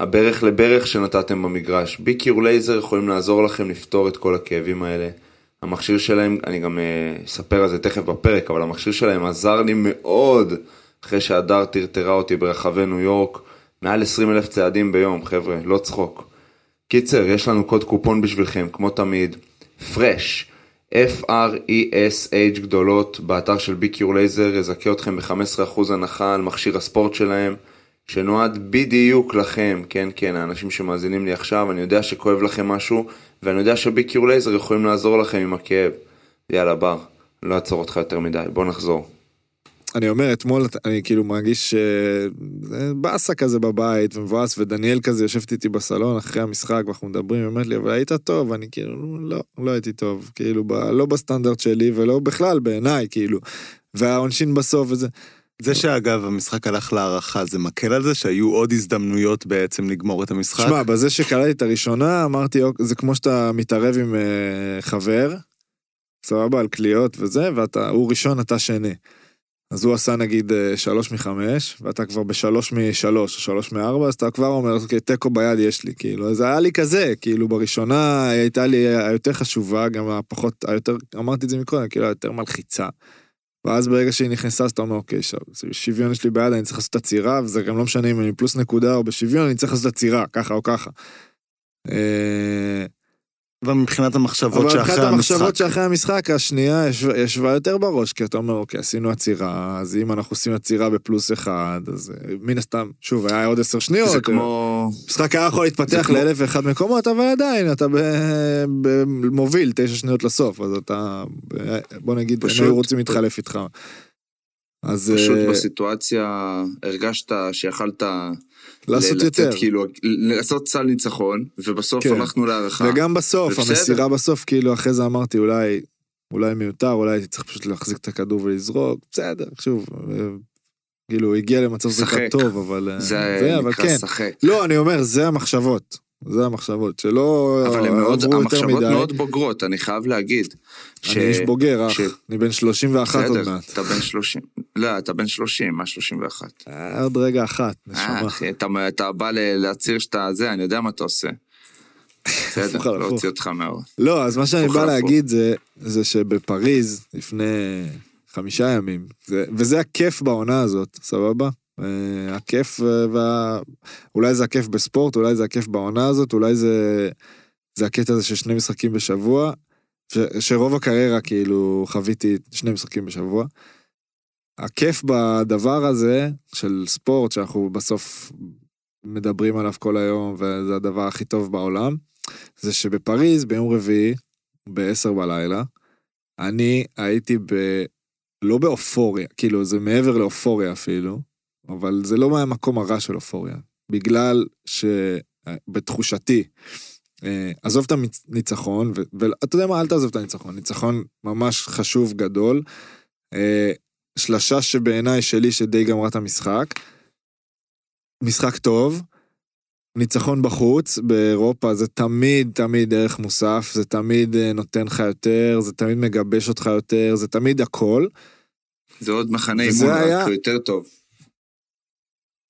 הברך לברך שנתתם במגרש. B-Cure Laser יכולים לעזור לכם לפתור את כל הכאבים האלה. המכשיר שלהם, אני גם אה, אספר על זה תכף בפרק, אבל המכשיר שלהם עזר לי מאוד אחרי שהדר טרטרה אותי ברחבי ניו יורק, מעל 20 אלף צעדים ביום, חבר'ה, לא צחוק. קיצר, יש לנו קוד קופון בשבילכם, כמו תמיד, פרש, F-R-E-S-H גדולות, באתר של ביקיור לייזר, יזכה אתכם ב-15% הנחה על מכשיר הספורט שלהם, שנועד בדיוק לכם, כן, כן, האנשים שמאזינים לי עכשיו, אני יודע שכואב לכם משהו, ואני יודע שביקיור לייזר יכולים לעזור לכם עם הכאב. יאללה, בר, לא אעצור אותך יותר מדי, בוא נחזור. אני אומר, אתמול אני כאילו מרגיש אה, זה באסה כזה בבית ומבואס, ודניאל כזה יושבת איתי בסלון אחרי המשחק ואנחנו מדברים, היא אומרת לי, אבל היית טוב, אני כאילו, לא, לא הייתי טוב, כאילו, ב, לא בסטנדרט שלי ולא בכלל בעיניי, כאילו, והעונשין בסוף וזה. זה שאגב המשחק הלך להערכה, זה מקל על זה שהיו עוד הזדמנויות בעצם לגמור את המשחק? שמע, בזה שקלטתי את הראשונה, אמרתי, "אוקיי, זה כמו שאתה מתערב עם אה, חבר, סבבה, על קליעות וזה, ואתה, הוא ראשון, אתה שני. אז הוא עשה נגיד אה, שלוש מחמש, ואתה כבר בשלוש משלוש, או שלוש מארבע, אז אתה כבר אומר, אוקיי, תיקו ביד יש לי, כאילו, אז היה לי כזה, כאילו, בראשונה הייתה לי היותר חשובה, גם הפחות, היותר, אמרתי את זה מקודם, כאילו, היותר מלחיצה. ואז ברגע שהיא נכנסה, אז אתה אומר, אוקיי, שוויון יש לי ביד, אני צריך לעשות עצירה, וזה גם לא משנה אם אני פלוס נקודה או בשוויון, אני צריך לעשות עצירה, ככה או ככה. אה, אבל מבחינת המחשבות אבל שאחרי מבחינת המחשבות המשחק. שאחרי המשחק, השנייה ישבה, יותר בראש, כי אתה אומר, אוקיי, עשינו עצירה, אז אם אנחנו עושים עצירה בפלוס אחד, אז אה, מן הסתם, שוב, היה עוד עשר שניות. זה כמו... המשחק היה יכול להתפתח כמו- לאלף ואחד מקומות, אבל עדיין, אתה ב- ב- מוביל תשע שניות לסוף, אז אתה, ב- בוא נגיד, הם פשוט- היו רוצים להתחלף איתך. אז פשוט אה, בסיטואציה הרגשת שיכלת לעשות ל- יותר. לתת כאילו, לעשות סל ניצחון, ובסוף כן. הלכנו להערכה. וגם בסוף, ובסדר. המסירה בסוף, כאילו, אחרי זה אמרתי, אולי, אולי מיותר, אולי הייתי צריך פשוט להחזיק את הכדור ולזרוק, בסדר, שוב, אה, כאילו, הוא הגיע למצב שחק. טוב, אבל... אה, זה אבל כן. שחק. לא, אני אומר, זה המחשבות. זה המחשבות, שלא אבל הן מאוד, עברו יותר המחשבות מדי. מאוד בוגרות, אני חייב להגיד. ש- אני איש בוגר, אח. ש- אני בן 31 עוד בסדר, מעט. אתה בן 30. לא, אתה בן 30, מה 31? אה, עוד רגע אחת, אה, נשמה. אחי, אתה- אתה בא להצהיר שאתה זה, אני יודע מה אתה עושה. בסדר, לא. הוציא אותך מהאור. לא, אז מה שאני בא. להגיד זה, זה שבפריז, לפני חמישה ימים, זה, וזה הכיף בעונה הזאת, סבבה? אה, הכיף אה, וה... אולי זה הכיף בספורט, אולי זה הכיף בעונה הזאת, אולי זה, זה הקטע הזה של שני משחקים בשבוע, ש, שרוב הקריירה כאילו חוויתי שני משחקים בשבוע. הכיף בדבר הזה של ספורט, שאנחנו בסוף מדברים עליו כל היום, וזה הדבר הכי טוב בעולם, זה שבפריז, ביום רביעי, ב-10 בלילה, אני הייתי ב... לא באופוריה, כאילו זה מעבר לאופוריה אפילו, אבל זה לא מהמקום הרע של אופוריה. בגלל שבתחושתי, אה, עזוב את הניצחון, ואתה יודע מה, אל תעזוב את הניצחון, ניצחון ממש חשוב, גדול. אה, שלשה שבעיניי שלי שדי גמרה את המשחק. משחק טוב, ניצחון בחוץ, באירופה זה תמיד תמיד ערך מוסף, זה תמיד אה, נותן לך יותר, זה תמיד מגבש אותך יותר, זה תמיד הכל. זה עוד מחנה אימון, היה- יותר טוב.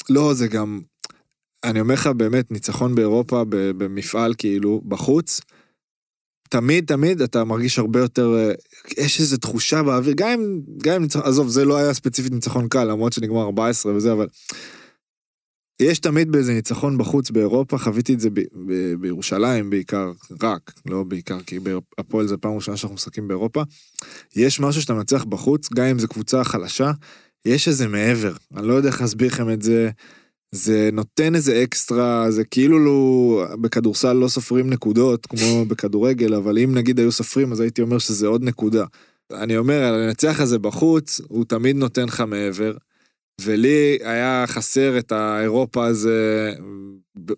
לא, זה גם, אני אומר לך באמת, ניצחון באירופה במפעל כאילו, בחוץ, תמיד תמיד אתה מרגיש הרבה יותר, אה, יש איזו תחושה באוויר, גם אם, גם אם ניצחון, עזוב, זה לא היה ספציפית ניצחון קל, למרות שנגמר 14 וזה, אבל... יש תמיד באיזה ניצחון בחוץ באירופה, חוויתי את זה ב- ב- בירושלים בעיקר, רק, לא בעיקר, כי בהפועל זה פעם ראשונה שאנחנו משחקים באירופה. יש משהו שאתה מנצח בחוץ, גם אם זו קבוצה חלשה, יש איזה מעבר, אני לא יודע איך להסביר לכם את זה, זה נותן איזה אקסטרה, זה כאילו לא, בכדורסל לא סופרים נקודות כמו בכדורגל, אבל אם נגיד היו סופרים אז הייתי אומר שזה עוד נקודה. אני אומר, הלנצח הזה בחוץ, הוא תמיד נותן לך מעבר. ולי היה חסר את האירופה הזה,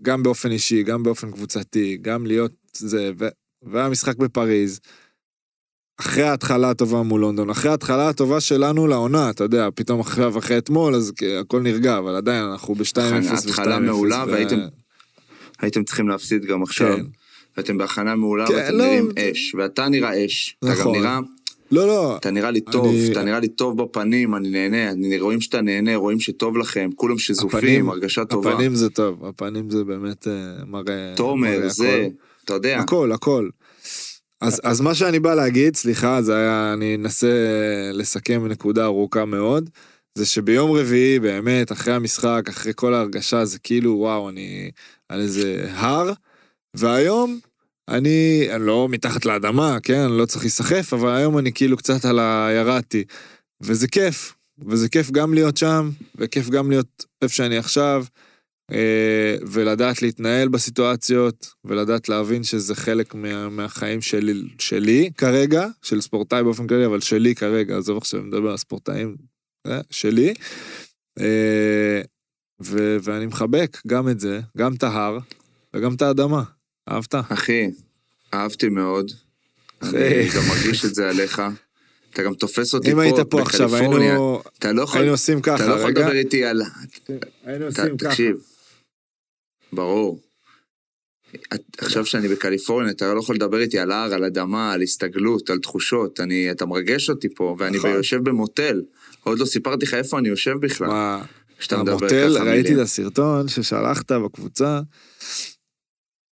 גם באופן אישי, גם באופן קבוצתי, גם להיות זה, ו... והמשחק בפריז. אחרי ההתחלה הטובה מול לונדון, אחרי ההתחלה הטובה שלנו לעונה, אתה יודע, פתאום עכשיו, אחרי אתמול, אז הכל נרגע, אבל עדיין אנחנו ב-2-0 ו-2-0. התחלה מעולה, והייתם הייתם צריכים להפסיד גם עכשיו. כן. ואתם בהכנה מעולה, כן, ואתם לא, נראים אש. ואתה נראה אש. אתה גם נכון. נראה, לא, לא, אתה נראה לי טוב, אני- אתה נראה לי טוב בפנים, אני נהנה, אני רואים שאתה נהנה, רואים שטוב לכם, כולם שזופים, הפנים- הרגשה טובה. הפנים זה טוב, הפנים זה באמת אה, מראה... תומר, מראה זה, הכל. אתה יודע. הכל, הכל. אז, אז מה שאני בא להגיד, סליחה, זה היה, אני אנסה לסכם נקודה ארוכה מאוד, זה שביום רביעי, באמת, אחרי המשחק, אחרי כל ההרגשה, זה כאילו, וואו, אני על איזה הר, והיום, אני, אני לא מתחת לאדמה, כן, אני לא צריך להיסחף, אבל היום אני כאילו קצת על ה... ירדתי. וזה כיף, וזה כיף גם להיות שם, וכיף גם להיות איפה שאני עכשיו, ולדעת להתנהל בסיטואציות, ולדעת להבין שזה חלק מה, מהחיים שלי, שלי כרגע, של ספורטאי באופן כללי, אבל שלי כרגע, עזוב עכשיו, אני מדבר על ספורטאים, אה, שלי. אה, ו, ואני מחבק גם את זה, גם את ההר, וגם את האדמה. אהבת? אחי, אהבתי מאוד. אחי. אני גם מרגיש את זה עליך. אתה גם תופס אותי אם פה היית פה עכשיו, בקליפורניה. היינו, אתה לא יכול, היינו עושים אתה ככה, לא יכול רגע. לדבר איתי על... היינו אתה- עושים ככה. תקשיב. ברור. עכשיו שאני בקליפורניה, אתה לא יכול לדבר איתי על הר, על אדמה, על הסתגלות, על תחושות. אני, אתה מרגש אותי פה, ואני נכון. יושב במוטל. עוד לא סיפרתי לך איפה אני יושב בכלל. מה, כשאתה מדבר המוטל, ראיתי את. הסרטון ששלחת בקבוצה.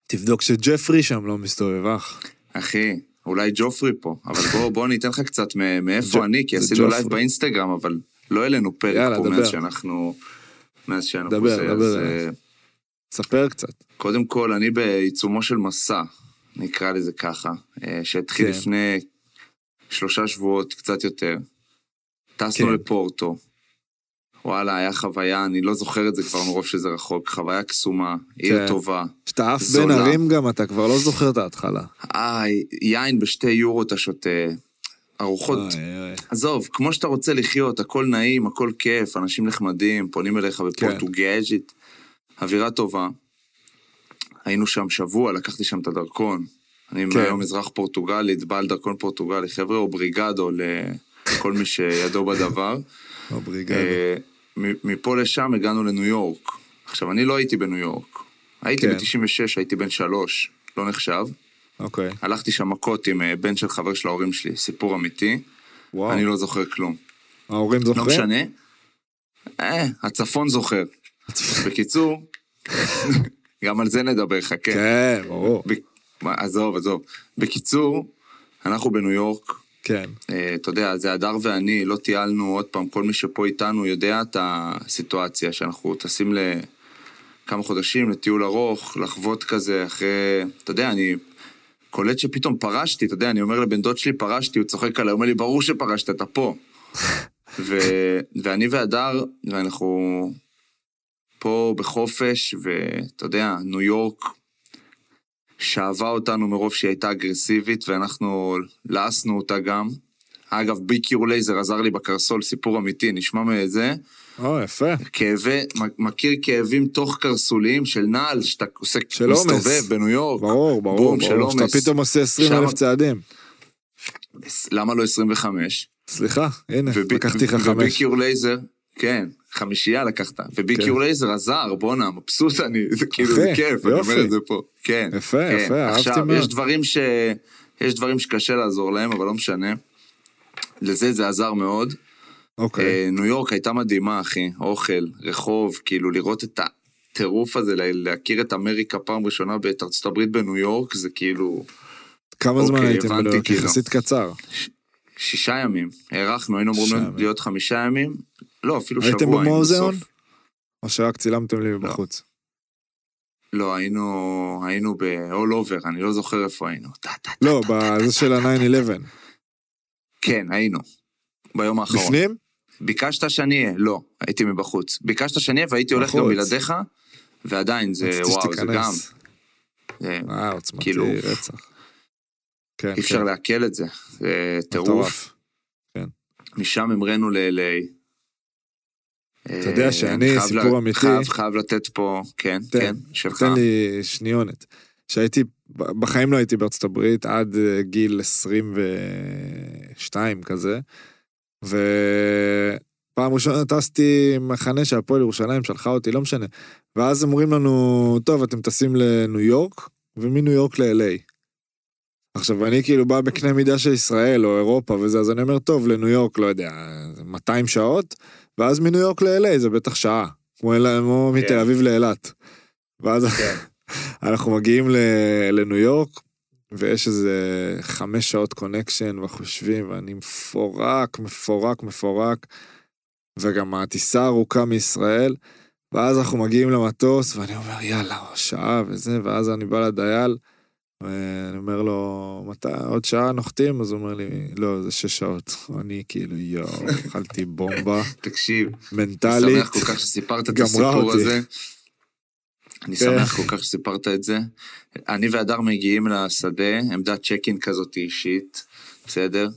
תבדוק שג'פרי שם לא מסתובב, אח. אחי, אולי ג'ופרי פה, אבל בוא, בוא אני אתן לך קצת מאיפה אני, כי עשינו. live באינסטגרם, אבל לא העלינו פרק יאללה, פה דבר. מאז שאנחנו... מאז שאנחנו דבר, דבר. ספר קצת. קודם כל, אני בעיצומו של מסע, נקרא לזה ככה, אה, שהתחיל כן. לפני שלושה שבועות, קצת יותר. טסנו כן. לפורטו. וואלה, היה חוויה, אני לא זוכר את זה כבר מרוב שזה רחוק, חוויה קסומה, עיר כן. טובה. כשאתה עף בין. ערים גם, אתה כבר לא זוכר את ההתחלה. אה, יין בשתי יורו אתה שותה, ארוחות אוי, אוי. עזוב, כמו שאתה רוצה לחיות, הכל נעים, הכל כיף, אנשים נחמדים, פונים אליך בפורטוגזית, אווירה טובה. היינו שם שבוע, לקחתי שם את הדרכון. אני כן. היום אזרח פורטוגלית, בעל דרכון פורטוגלי, חבר'ה, או בריגדו לכל מי שידו בדבר. או בריגדה. אה, מפה לשם הגענו לניו יורק. עכשיו, אני לא הייתי בניו יורק. הייתי כן. ב-96, הייתי בן שלוש, לא נחשב. אוקיי. הלכתי שם מכות עם אה, בן של חבר של ההורים שלי, סיפור אמיתי. וואו. אני לא זוכר כלום. ההורים לא זוכרים? משנה. אה, הצפון זוכר. בקיצור, גם על זה נדבר, חכה. כן, ברור. עזוב, עזוב. בקיצור, אנחנו בניו יורק, כן. אה, אתה יודע, זה הדר ואני, לא טיילנו, עוד פעם, כל מי שפה איתנו יודע את הסיטואציה, שאנחנו טסים לכמה חודשים לטיול ארוך, לחוות כזה, אחרי, אתה יודע, אני קולט שפתאום פרשתי, אתה יודע, אני אומר לבן דוד שלי, פרשתי, הוא צוחק עליי, אומר לי, ברור שפרשת, אתה פה. ו... ואני והדר, ואנחנו פה בחופש, ואתה יודע, ניו יורק שאבה אותנו מרוב שהיא הייתה אגרסיבית, ואנחנו לעסנו אותה גם. אגב, B-Cure Laser עזר לי בקרסול, סיפור אמיתי, נשמע מזה. או, יפה. כאבי, מכיר כאבים תוך קרסוליים של נעל, שאתה עושה, של עומס. מסתובב בניו יורק. ברור, ברור, בום, של ברור. שאתה עומס. פתאום עושה 20 אלף צעדים. למה לא 25? סליחה, הנה, ו B- לקחתי לך ו B חמש. Cure Laser, כן, חמישייה לקחת. ו B כן. לייזר עזר, בואנה, מבסוט אני, זה כאילו, זה כיף, אני אומר יופי. את זה פה. כן. יפה, כן. יפה, אהבתי עכשיו, מאוד. יש דברים ש... יש דברים שקשה לעזור להם, אבל לא משנה. לזה זה עזר מאוד. אוקיי. אה, ניו יורק הייתה מדהימה, אחי. אוכל, רחוב, כאילו לראות את הטירוף הזה, לה- להכיר את אמריקה פעם ראשונה ואת ארצות הברית בניו יורק, זה כאילו כמה זמן אוקיי, הייתם בניו יורק? כאילו. יחסית קצר. שישה ימים. הארכנו, היינו אמורים. להיות חמישה ימים. לא, אפילו שבוע. הייתם היינו במוזיאון? בסוף. או שרק צילמתם לי מבחוץ? לא, היינו, היינו ב-all over, אני לא זוכר איפה היינו. לא, בזה של טה. ה-9-11. כן, היינו. ביום האחרון. בפנים? ביקשת שאני אהיה? לא, הייתי מבחוץ. ביקשת שאני אהיה והייתי הולך גם. בלעדיך, ועדיין זה, וואו, זה גם. זה- אה, עוצמתי כאילו- רצח. כן, אי אפשר כן. לעכל את זה. זה טירוף. מטורף. משם המראנו ל-LA. אתה יודע שאני, חייב סיפור אמיתי. חייב, חייב לתת פה, כן, כן, שלך. תן לי שניונת. שהייתי, בחיים לא הייתי בארצות הברית עד אה, גיל 22 כזה, ופעם ראשונה טסתי מחנה שהפועל ירושלים שלחה אותי, לא משנה. ואז אומרים לנו, טוב, אתם טסים לניו יורק, ומניו יורק ל-LA. עכשיו, אני כאילו בא בקנה מידה של ישראל או אירופה וזה, אז אני אומר, טוב, לניו יורק, לא יודע, 200 שעות, ואז מניו יורק ל-LA זה בטח שעה, כמו, אל- כמו מתל אביב לאילת. ואז אנחנו מגיעים לניו יורק, ויש איזה חמש שעות connection, ואנחנו יושבים, ואני מפורק, מפורק, מפורק, וגם הטיסה ארוכה מישראל, ואז אנחנו מגיעים למטוס, ואני אומר, יאללה, שעה וזה, ואז אני בא לדייל, ואני אומר לו, מתי, עוד שעה נוחתים? אז הוא אומר לי, לא, זה שש שעות. אני כאילו, יואו, אכלתי בומבה תקשיב, אני מנטלית. שמח כל כך שסיפרת את הסיפור אותי. הזה. אני כן. שמח כל כך שסיפרת את זה. אני והדר מגיעים לשדה, עמדת צ'ק אין כזאת אישית, בסדר?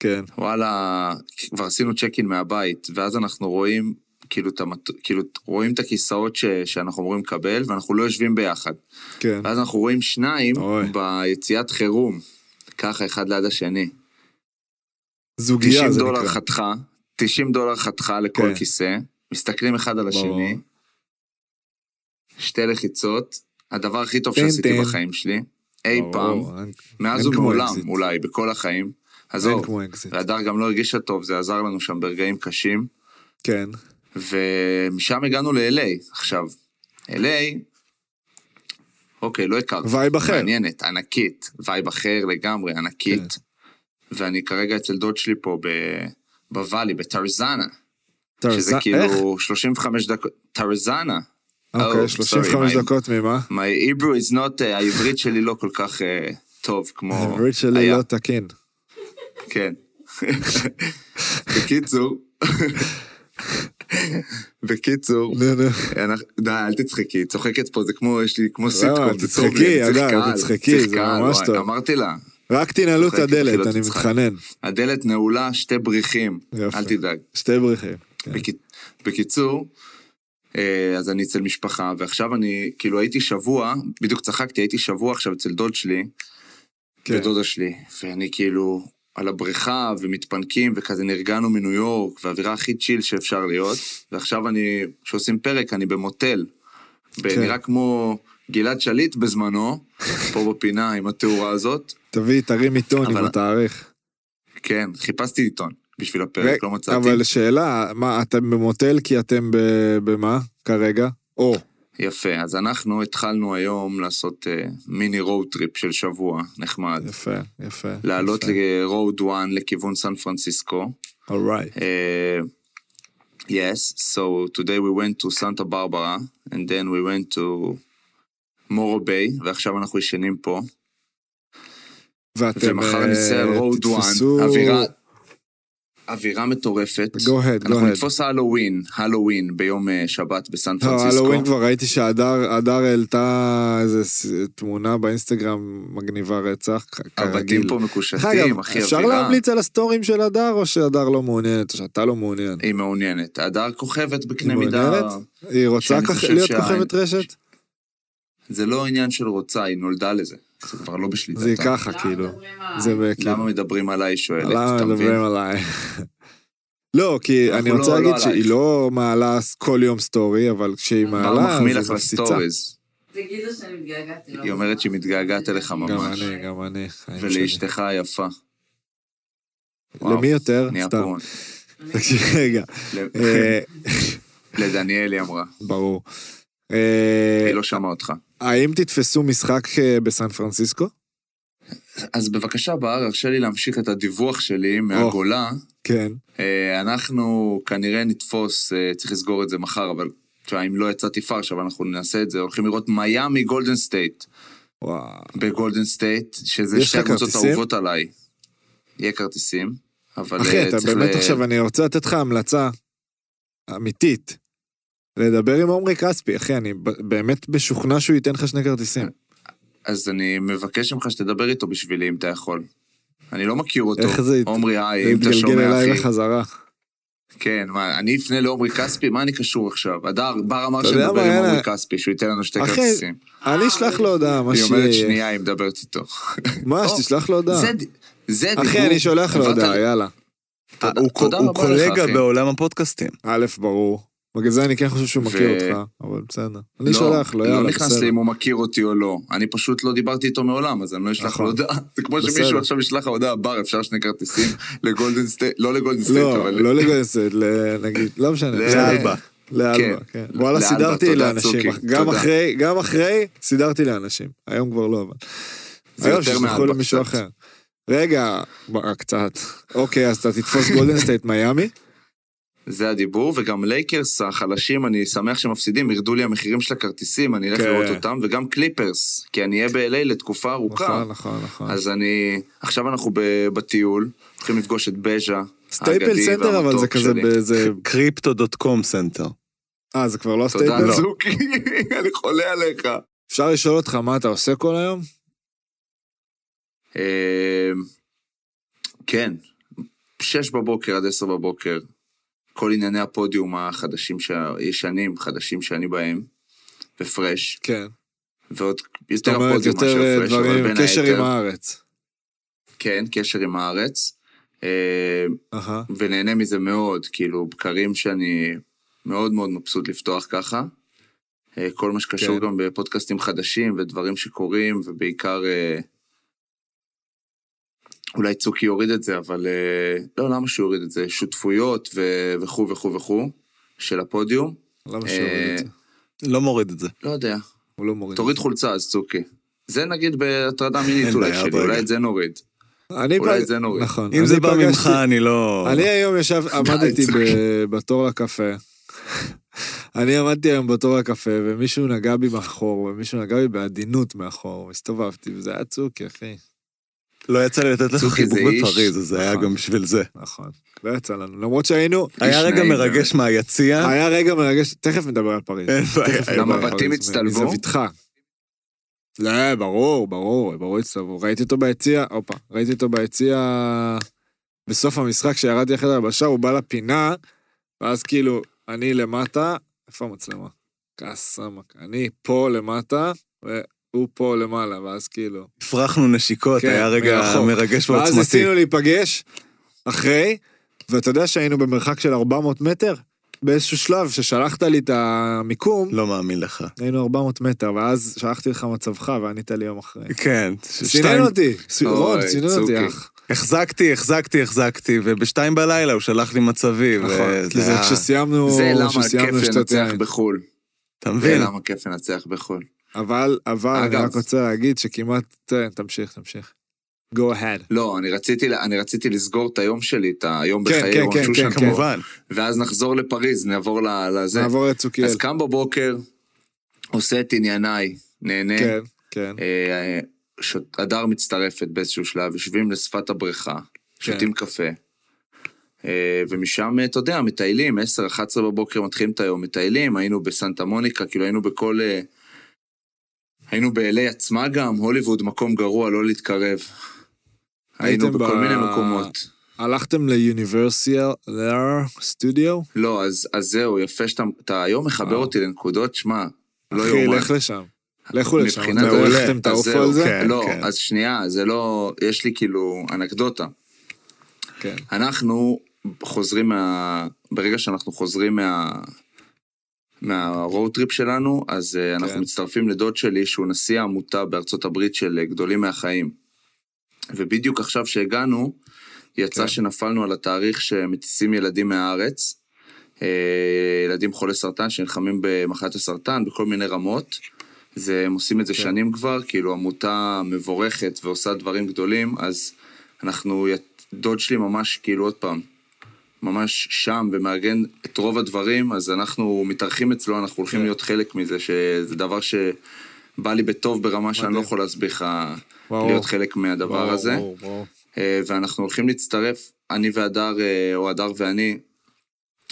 כן, וואלה, כבר עשינו צ'ק אין מהבית, ואז אנחנו רואים, כאילו, המט... כאילו רואים את הכיסאות ש... שאנחנו אמורים לקבל, ואנחנו לא יושבים ביחד. כן. ואז אנחנו רואים שניים אוי. ביציאת חירום, ככה אחד ליד השני. זוגיה 90 זה דולר נקרא. חתיכה, 90 דולר חתיכה לכל כן. כיסא, מסתכלים אחד על השני, ברור. שתי לחיצות, הדבר הכי טוב טין, שעשיתי טין. בחיים שלי, אי ברור, פעם, אין- מאז ומעולם. אולי, בכל החיים. עזוב. והדר גם לא הרגישה טוב, זה עזר לנו שם ברגעים קשים, כן, ומשם הגענו ל-LA. עכשיו, LA, אוקיי, לא הכרתי. vibe אחר. מעניינת, ענקית, vibe אחר לגמרי, ענקית. כן. ואני כרגע אצל דוד שלי פה ב- בוואלי, בטרזנה, שזה איך? כאילו 35 דקות, טרזנה. אוקיי, Oh, 35 sorry, my- דקות ממה? My Hebrew is not, uh, העברית שלי לא כל כך uh, טוב כמו העברית שלי היה. לא תקין. כן. בקיצור, בקיצור, נו. אנחנו- די, אל תצחקי, צוחקת פה, זה כמו, יש לי כמו לא, סיטקום, זה טוב תצחקי, לי, צריך קהל, תצחקי, זה ממש טוב. אמרתי לה, רק תנעלו את הדלת, כאילו, אני. מתחנן. הדלת נעולה, שתי בריחים. אל תדאג. שתי בריחים. כן. בקיצ- בקיצור, אה, אז אני אצל משפחה, ועכשיו אני, כאילו הייתי שבוע, בדיוק צחקתי, הייתי שבוע עכשיו אצל דוד שלי, כן. ודודה שלי, ואני כאילו על הבריכה ומתפנקים, וכזה נרגענו מניו יורק, והאווירה הכי צ'יל שאפשר להיות, ועכשיו אני, כשעושים פרק, אני במוטל. כן. נראה כמו גלעד שליט בזמנו, פה בפינה עם התאורה הזאת. תביא, תרים עיתון עם אבל- התאריך. כן, חיפשתי עיתון בשביל הפרק, רגע, לא מצאתי. אבל שאלה, מה, אתם במוטל כי אתם ב- במה כרגע? או, יפה, אז אנחנו התחלנו היום לעשות uh, מיני road trip של שבוע, נחמד. יפה, יפה. לעלות ל-road 1 לכיוון סן פרנסיסקו. Alright. Uh, yes, so today we went to Santa Barbara, and then we went to Morro Bay, ועכשיו אנחנו ישנים פה. ואתם ומחר נצא על אה, road 1, תתפסו... אווירה... אווירה מטורפת. Go ahead, go אנחנו ahead. נתפוס הלואוין, הלואוין ביום אה, שבת בסן לא, פרנסיסקו. הלואוין כבר ראיתי שהדר הדר העלתה איזה ס- תמונה באינסטגרם מגניבה רצח, כ- הבתים כרגיל. פה מקושטים, אחי, אפשר אווירה. להמליץ על הסטורים של הדר, או שהדר לא מעוניינת, או שאתה לא מעוניין? היא מעוניינת. הדר כוכבת בקנה היא מידה... מעוניינת? היא רוצה להיות כוכבת רשת? זה לא עניין של רוצה, היא נולדה לזה. זה כבר לא בשליטתה. זה ככה, כאילו. זה כאילו... למה מדברים עליי, שואלת, למה אתה מבין? מדברים עליי? לא, כי אני לא- רוצה להגיד. שהיא לא מעלה כל יום סטורי, אבל כשהיא מעלה, היא מפציצה. תגידו שאני מתגעגעת אליו. היא אומרת שהיא מתגעגעת אליך גם ממש. אני, גם אני, חיים שלי. ולאשתך היפה. למי יותר? סתם. תקשיב, רגע. אה, לדניאל היא אמרה. ברור. אה, היא לא שמעה אותך. האם תתפסו משחק אה, בסן פרנסיסקו? אז בבקשה, בר, הרשה לי להמשיך את הדיווח שלי מהגולה. כן. אה, אנחנו כנראה נתפוס, אה, צריך לסגור את זה מחר, אבל אם לא יצא תפאר, עכשיו אנחנו נעשה את זה, הולכים לראות מיאמי גולדן סטייט. וואו. בגולדן סטייט, שזה שתי הקבוצות? האהובות עליי. יהיה כרטיסים, אבל אחי, אתה באמת ל- עכשיו, אני רוצה לתת לך המלצה אמיתית. לדבר עם עומרי כספי, אחי, אני באמת משוכנע שהוא ייתן לך שני כרטיסים. אז אני מבקש ממך שתדבר איתו בשבילי, אם אתה יכול. אני לא מכיר אותו. איך זה עומרי, היי, זה אם אתה התגלגל שומע, אליי אחי. בחזרה. כן, מה, אני אפנה לעומרי כספי? מה אני קשור עכשיו? הדר, בר אמר יודע שנדבר עם. עומרי כספי, שהוא ייתן לנו שתי כרטיסים. אני אשלח לו הודעה, מה היא אומרת שיהיה. שנייה, היא מדברת איתו. מה, שתשלח לו הודעה. זה זה דיבור. אחי, אני שולח לו הודעה, יאללה. הוא קולגה. בעולם הפודקאסטים. א', ברור. בגלל זה אני כן חושב שהוא מכיר אותך, אבל בסדר. אני לא, שולח לו, יאללה, לא נכנס בסדר. לי אם הוא מכיר אותי או לא. אני פשוט לא דיברתי איתו מעולם, אז אני לא אשלח נכון. לו הודעה. זה כמו בסדר. שמישהו עכשיו ישלח לך הודעה, בר, אפשר שני כרטיסים לגולדן סטייט, לא לגולדן סטייט, לא, אבל... לא לגייסת, נגיד, לא משנה. בסדר. לאלבה. לאלבה, כן. כן. וואלה, סידרתי לאנשים. גם. אחרי, סידרתי לאנשים. היום כבר לא, אבל. זה היום יותר שישלחו מאלבה למישהו קצת. אחר. רגע, קצת. אוקיי, אז אתה תתפוס גולדן סטייט מיאמי? זה הדיבור, וגם לייקרס החלשים, אני שמח שהם מפסידים, ירדו לי המחירים של הכרטיסים, אני אלך כן. לראות אותם, וגם קליפרס, כי אני אהיה ב-LA לתקופה ארוכה. נכון, נכון, נכון. אז אני... עכשיו אנחנו ב- בטיול, הולכים לפגוש את בז'ה, סטייפל סנטר, אבל זה כזה. באיזה... Crypto.com Center. אה, זה כבר לא תודה, סטייפל? צוקי, אני חולה עליך. אפשר לשאול אותך מה אתה עושה כל היום? אה, כן, שש בבוקר עד עשר בבוקר, כל ענייני הפודיום החדשים, שה- הישנים, חדשים שאני בהם, ופרש, כן. ועוד יותר הפודיום יותר מאשר פרש, אבל בין קשר עם היתר, הארץ. כן, קשר עם הארץ, אהה. ונהנה מזה מאוד, כאילו, בקרים שאני מאוד מאוד מבסוט לפתוח ככה. אה, כל מה שקשור כן. גם בפודקאסטים חדשים ודברים שקורים, ובעיקר... אה, אולי צוקי יוריד את זה, אבל אה, לא, למה שהוא יוריד את זה? שותפויות וכו' וכו' וכו' של הפודיום. למה שיוריד את זה? לא מוריד את זה. לא יודע, הוא לא מוריד. תוריד חולצה אז צוקי. זה נגיד בהטרדה מינית אולי שלי. אולי את זה נוריד. אני אולי פג- את זה נוריד. נכון. אם זה בא פגשתי- ממך, אני לא... אני היום ישב, עמדתי. ב- בתור לקפה. אני עמדתי היום בתור לקפה, ומישהו נגע בי מאחור, ומישהו נגע בי בעדינות מאחור, הסתובבתי, וזה היה צוקי, אחי. לא יצא לי לתת לך חיבוק זה. בפריז, אז זה היה נכון. גם בשביל זה. נכון. לא יצא לנו. למרות שהיינו... היה רגע מרגש מהיציע. היה רגע מרגש, תכף נדבר על פריז. אין בעיה. תכף אין נדבר למה, על בתים פריז, הצטלבו? מזוויתך. לא, ברור, ברור, ברור הצטלבו. ראיתי אותו ביציע, הופה, ראיתי אותו ביציע בסוף המשחק, כשירדתי אחרי הלבשה, הוא בא לפינה, ואז כאילו, אני למטה, איפה המצלמה? קאסמק. אני פה למטה, והוא פה למעלה, ואז כאילו... הפרחנו נשיקות, כן, היה רגע מרחוק. מרגש ואז ועוצמתי. ניסינו להיפגש אחרי, ואתה יודע שהיינו במרחק של 400 מטר? באיזשהו שלב ששלחת לי את המיקום, לא מאמין לך. היינו 400 מטר, ואז שלחתי לך מצבך וענית לי יום אחרי. כן. סינן שתיים- אותי, רון, סינן אותי. אח. החזקתי, החזקתי, החזקתי, ובשתיים בלילה הוא שלח לי מצבי. נכון, וזה כי זה היה- כשסיימנו, זה למה כיף לנצח. בחו"ל. אתה זה מבין? למה כיף לנצח בחו"ל. אבל, אבל, אני אגב. רק רוצה להגיד שכמעט, תן, תמשיך, תמשיך. go ahead. לא, אני רציתי, אני רציתי לסגור את היום שלי, את היום כן, בחיי כן, רון כן, שושן, כן, כמובן. כן. נחזור לפריז, נעבור לזה. נעבור לצוקיאל. אז קם בבוקר, עושה את ענייניי, נהנה. כן, כן. אה, הדר מצטרפת באיזשהו שלב, יושבים לשפת הבריכה, כן. שותים קפה. אה, ומשם, אתה יודע, מטיילים, 10-11 בבוקר מתחילים את היום, מטיילים, היינו בסנטה מוניקה, כאילו היינו בכל... אה, היינו ב-LA עצמה גם, הוליווד, מקום גרוע, לא להתקרב. היינו בכל ב- מיני מקומות. הלכתם ל Universal Studio? לא, אז, אז זהו, יפה שאתה אתה היום מחבר וואו. אותי לנקודות, שמע, לא אחי, יאומן. לך לשם. לכו לשם. מבחינת אז תעופו זהו, על זה? כן. לא, אז שנייה, זה לא, יש לי כאילו אנקדוטה. כן. אנחנו חוזרים מה... ברגע שאנחנו חוזרים מה... מה road trip שלנו, אז אה, אנחנו כן. מצטרפים לדוד שלי, שהוא נשיא העמותה בארצות הברית של אה, גדולים מהחיים. ובדיוק עכשיו שהגענו, יצא כן. שנפלנו על התאריך שמטיסים ילדים מהארץ, אה, ילדים חולי סרטן שנלחמים במחלת הסרטן בכל מיני רמות. זה, הם עושים את זה כן. שנים כבר, כאילו עמותה מבורכת ועושה דברים גדולים, אז אנחנו, דוד שלי ממש, כאילו עוד פעם, ממש שם ומארגן את רוב הדברים, אז אנחנו מתארחים אצלו, אנחנו הולכים כן. להיות חלק מזה, שזה דבר שבא לי בטוב ברמה שאני לא. יכול להסביר לך. להיות חלק מהדבר ברור, הזה. ברור, ברור. אה, ואנחנו הולכים להצטרף, אני והדר, אה, או הדר ואני,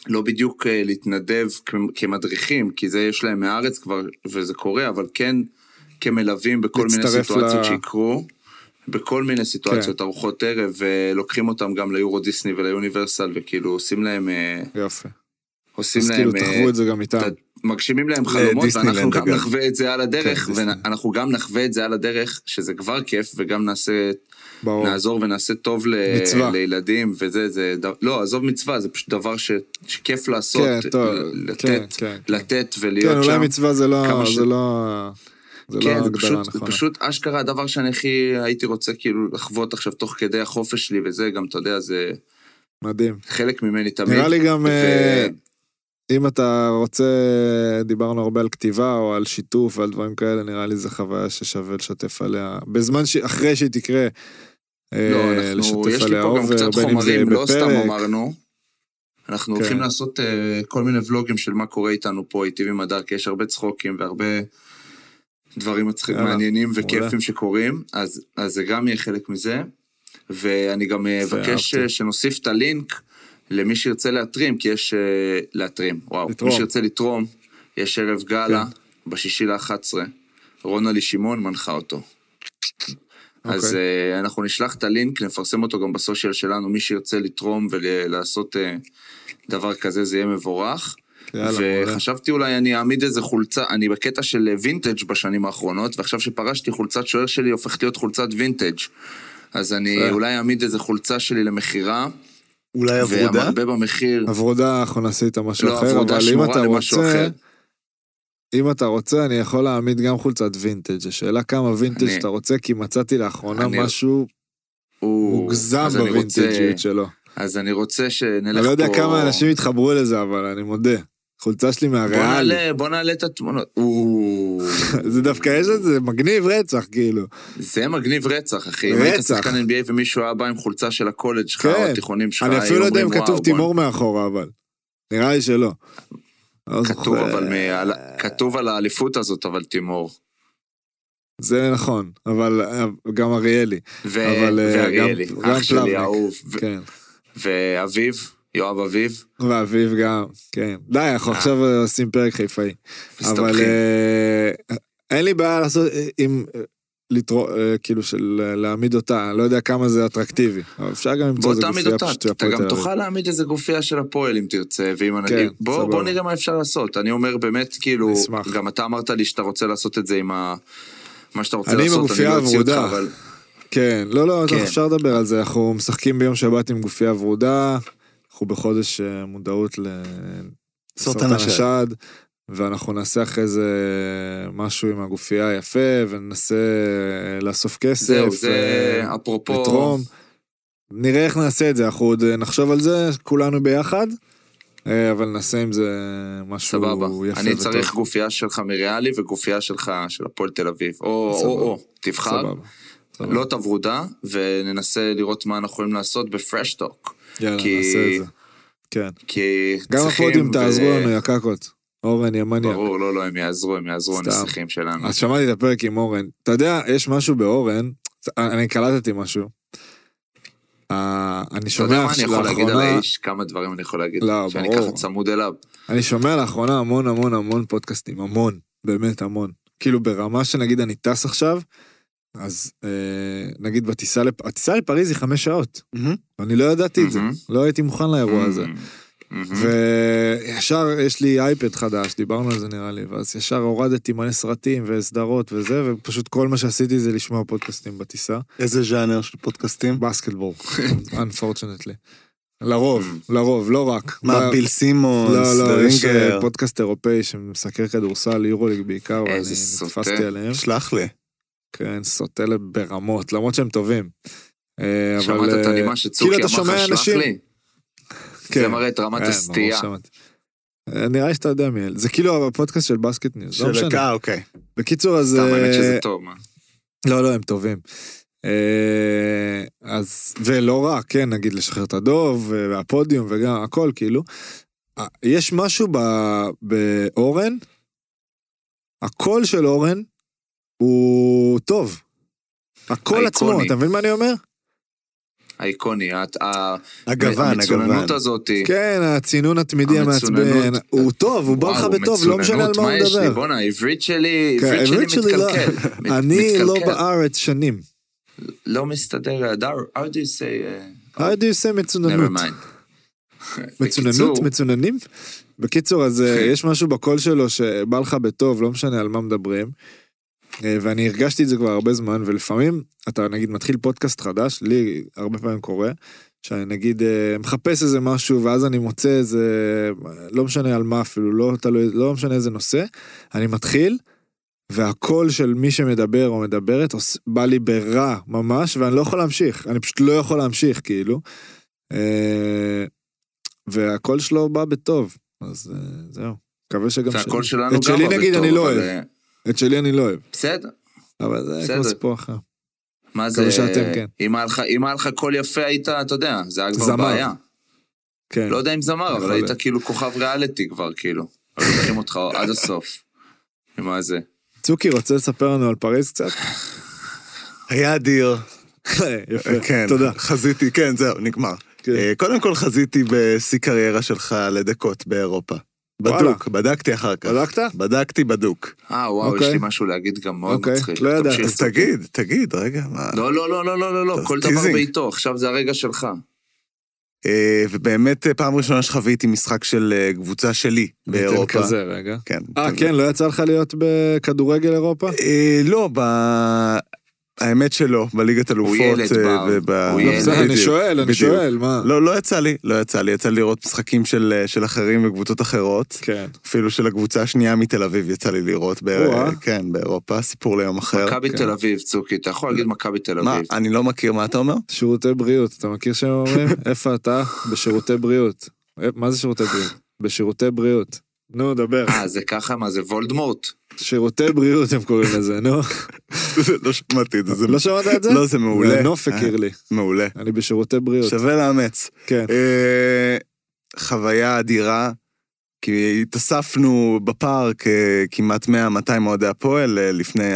לא בדיוק אה, להתנדב כמדריכים, כי זה יש להם מהארץ כבר, וזה קורה, אבל כן כמלווים בכל מיני סיטואציות ל- שיקרו, בכל מיני סיטואציות, ארוחות ערב, ולוקחים אותם גם ליורו דיסני וליוניברסל, וכאילו עושים להם, אה, יופי. עושים אז להם, כאילו אה, תחוו את זה גם איתם. אתה- מגשימים להם חלומות, דיסנילנד, ואנחנו גם אגב. נחווה את זה על הדרך, כן. ואנחנו גם נחווה את זה על הדרך, שזה כבר כיף, וגם נעשה, ברור. נעזור ונעשה טוב ל- מצווה. לילדים, וזה, זה, ד- לא, עזוב מצווה, זה פשוט דבר ש, שכיף לעשות, כן, טוב, לתת, כן, כן, כן. לתת ולהיות כן, שם. אולי מצווה זה לא, ש- זה לא, זה לא כן, זה ההגדרה פשוט, זה הנכונה. פשוט אשכרה הדבר שאני הכי הייתי רוצה כאילו לחוות עכשיו תוך כדי החופש שלי וזה, גם אתה יודע, זה מדהים. חלק ממני תמיד. נראה לי גם, ו- אה, אם אתה רוצה, דיברנו הרבה על כתיבה או על שיתוף ועל דברים כאלה, נראה לי זו חוויה ששווה לשתף עליה. בזמן ש... אחרי שהיא תקרה, אה, לא, אנחנו, יש לי פה גם קצת זה חומרים, לא סתם בפרק. אמרנו. אנחנו כן. הולכים לעשות אה, כל מיני ולוגים של מה קורה איתנו פה, איתי ועם הדר, כי יש הרבה צחוקים והרבה דברים יאללה, מעניינים. וכיפים שקורים, אז, אז זה גם יהיה חלק מזה. ואני גם אבקש. אה, שנוסיף את הלינק למי שירצה להתרים, כי יש... אה, להתרים, וואו. לתרום. מי שירצה לתרום, יש ערב גאלה, כן. בשישי לאחת עשרה. רונלי שמעון מנחה אותו. אז אוקיי. uh, אנחנו נשלח את הלינק, נפרסם אותו גם בסושיאל שלנו, מי שירצה לתרום ולעשות uh, דבר כזה, זה יהיה מבורך. וחשבתי אולי אני אעמיד איזה חולצה, אני בקטע של וינטג' בשנים האחרונות, ועכשיו שפרשתי חולצת שוער שלי הופכת להיות חולצת וינטג'. אז אני. אולי אעמיד איזה חולצה שלי למכירה, אולי הוורודה? והמרבה במחיר, הוורודה, אנחנו נעשה איתה משהו לא, אחר, אבל אם אתה רוצה. אם אתה רוצה, אני יכול להעמיד גם חולצת וינטג'. השאלה כמה וינטג' אני- אתה רוצה, כי מצאתי לאחרונה אני- משהו הוא... מוגזם אני רוצה- בווינטג'יות שלו. אז אני רוצה שנלך פה... אני לא יודע כמה אנשים יתחברו לזה, אבל אני מודה. חולצה שלי. נעלה, בוא נעלה את התמונות. זה דווקא יש לזה מגניב רצח, כאילו. זה מגניב רצח, אחי. אם היית רצח. שחקן NBA ומישהו היה בא עם חולצה של הקולג' שלך, או כן. התיכונים שלך, אני אפילו לא יודע אם כתוב "וואו, תימור מאחורה, אבל. נראה לי שלא. לא כתוב. אבל על האליפות הזאת, אבל תימור. זה נכון, אבל גם אריאלי. אה, ואריאלי, אח שלי פלבניק. האהוב. יואב אביב, ואביב גם, כן. די, אנחנו אה. עכשיו עושים פרק חיפאי. אבל. אה, אין לי בעיה לעשות, אה, עם, לתרוא, כאילו של להעמיד אותה, לא יודע כמה זה אטרקטיבי. אבל אפשר גם למצוא איזה גופייה פשוט של אתה הפועל גם תל אביב. תוכל להעמיד איזה גופייה של הפועל אם תרצה, ואם אני... כן, בוא, סבבה. בוא נראה מה אפשר לעשות. אני אומר באמת, כאילו, נשמח. גם אתה אמרת לי שאתה רוצה לעשות את זה עם ה... מה שאתה רוצה אני עם לעשות, אני הגופייה לא אוציא אותך, הוורודה. אבל... כן, לא, לא, כן. אפשר לדבר על זה. אנחנו משחקים ביום שבת עם גופייה ורודה, אנחנו בחודש אה, מודעות סרטן השד. ואנחנו נעשה אחרי זה משהו עם הגופייה היפה, וננסה אה, לאסוף כסף. זהו, זה אה, אפרופו... לתרום. נראה איך נעשה את זה, אנחנו עוד אה, נחשוב על זה, כולנו ביחד, אה, אבל נעשה עם זה משהו סבבה. יפה אני וטוב. צריך גופייה שלך מריאלי וגופייה שלך של הפועל תל אביב. או, סבבה. או, או, תבחר. סבבה. סבבה. לא את הוורודה, וננסה לראות מה אנחנו יכולים לעשות בפרשטוק. יאללה, כי- נעשה את זה. כן. כי גם. הפודיום ו- תעזרו לנו, יא קקות. אורן, יא מניאק. ברור, לא, לא, הם יעזרו, הם יעזרו. הנסיכים שלנו. אז שמעתי את הפרק עם אורן. אתה יודע, יש משהו באורן, אני קלטתי משהו. אה, אני אתה יודע שומע מה אני יכול להגיד על לאחרונה, האיש? כמה דברים אני יכול להגיד? לא, שאני ברור. ככה צמוד אליו. אני שומע לאחרונה המון המון המון פודקאסטים, המון, באמת המון. כאילו ברמה שנגיד אני טס עכשיו, אז אה, נגיד בטיסה, לפ... הטיסה לפריז היא חמש שעות. מהמם. אני לא ידעתי את זה. לא הייתי מוכן לאירוע הזה. מהמם. וישר יש לי אייפד חדש, דיברנו על זה נראה לי, ואז ישר הורדתי מלא סרטים וסדרות וזה, ופשוט כל מה שעשיתי זה לשמוע פודקאסטים בטיסה. איזה ז'אנר של פודקאסטים? בסקטבול, unfortunately. לרוב, לרוב, לא רק. מה, ביל סימונס, לא, לא, יש אה? פודקאסט אירופאי שמסקר כדורסל, יורוליג בעיקר, ואני. נתפסתי עליהם. שלח לי. כן, סוטה ברמות, למרות שהם טובים. אה, אבל, שמעת את אה, הנימה שצוקי כאילו אמר לך, שלח אנשים- לי? כן. זה מראה את רמת ברור הסטייה. אה, נראה לי שאתה יודע מי אלה. זה כאילו הפודקאסט של Basket News, לא של משנה. אה, אוקיי. בקיצור, אז... סתם, האמת שזה אה, טוב. מה? לא, לא, הם טובים. אה, אז, ולא רק, כן, נגיד לשחרר את הדוב, אה, והפודיום וגם הכל, כאילו. אה, יש משהו ב- באורן, הקול של אורן הוא טוב. הקול עצמו. אתה מבין מה אני אומר? האיקוני, הגוון, המצוננות. הזאת. כן, הצינון התמידי המעצבן. הוא טוב, הוא בא לך בטוב, לא משנה על מה הוא יש לי? מדבר. בואנה, העברית שלי, כן, העברית שלי לא- מתקלקל. מת- אני לא. בארץ שנים. לא מסתדר, how do you say... uh, How do you say מצוננות? מצוננות? מצוננים? בקיצור, אז אה, יש משהו בקול שלו שבא לך בטוב, לא משנה על מה מדברים. אה, ואני הרגשתי את זה כבר הרבה זמן, ולפעמים אתה נגיד מתחיל פודקאסט חדש, לי הרבה פעמים קורה, שאני נגיד אה, מחפש איזה משהו, ואז אני מוצא איזה, לא משנה על מה אפילו, לא תלוי, לא משנה איזה נושא, אני מתחיל, והקול של מי שמדבר או מדברת בא לי ברע ממש, ואני לא יכול להמשיך, אני פשוט לא יכול להמשיך, כאילו. אה, והקול שלו בא בטוב, אז זהו. מקווה שגם... והקול שלנו גם את שלי בא נגיד בטוב, אני לא אוהב, את שלי אני לא אוהב, בסדר, אבל זה בסדר. כמו סיפור אחר. מה זה... שאתם כן. אם היה לך- קול יפה היית, אתה יודע, זה היה כבר זמר. בעיה. כן. לא יודע אם זמר, אבל היית. כאילו כוכב ריאליטי כבר, כאילו. היו לוקחים אותך עד הסוף. מה זה? צוקי רוצה לספר לנו על פריז קצת? היה אדיר. יפה, כן, תודה. חזיתי, כן, זהו, נגמר. כן. אה, קודם כל חזיתי בשיא קריירה שלך לדקות באירופה. וואלה. בדוק, בדקתי אחר כך. בדקת? בדקתי בדוק. אה, וואו, יש אוקיי. לי משהו להגיד גם מאוד אוקיי, מצחיק. לא ידעתי. תמשיך. אז תגיד, תגיד, רגע, מה... לא, לא, לא, לא, לא, לא, לא, כל דבר. בעיתו, עכשיו זה הרגע שלך. אה, ובאמת אה, פעם ראשונה שחוויתי משחק של אה, קבוצה שלי ניתן באירופה. כזה רגע. כן. אה. כן, לא יצא לך להיות בכדורגל אירופה? אה, לא, ב... האמת שלא, בליגת אלופות. ילד אה, בר. וב- הוא לא, ילד. בסדר, אני שואל, אני בדיוק. שואל, מה? לא, לא יצא לי, לא יצא לי, יצא לי לראות משחקים של, של אחרים וקבוצות אחרות. כן. אפילו של הקבוצה השנייה מתל אביב יצא לי לראות. כן, באירופה, סיפור ליום אחר. מכבי כן. תל אביב, צוקי, אתה יכול להגיד מכבי תל מה, אביב. אני לא מכיר, מה אתה אומר? שירותי בריאות, אתה מכיר שהם אומרים? איפה אתה? בשירותי בריאות. אה, מה זה שירותי בריאות? בשירותי בריאות. נו, דבר. אה, זה ככה, מה זה וולדמורט? שירותי בריאות הם קוראים לזה, נו. לא שמעתי את זה. לא שמעת את זה? לא, זה מעולה. נוף הכיר לי. מעולה. אני בשירותי בריאות. שווה לאמץ. כן. אה, חוויה אדירה, כי התאספנו בפארק אה, כמעט 100-200 אוהדי הפועל אה, לפני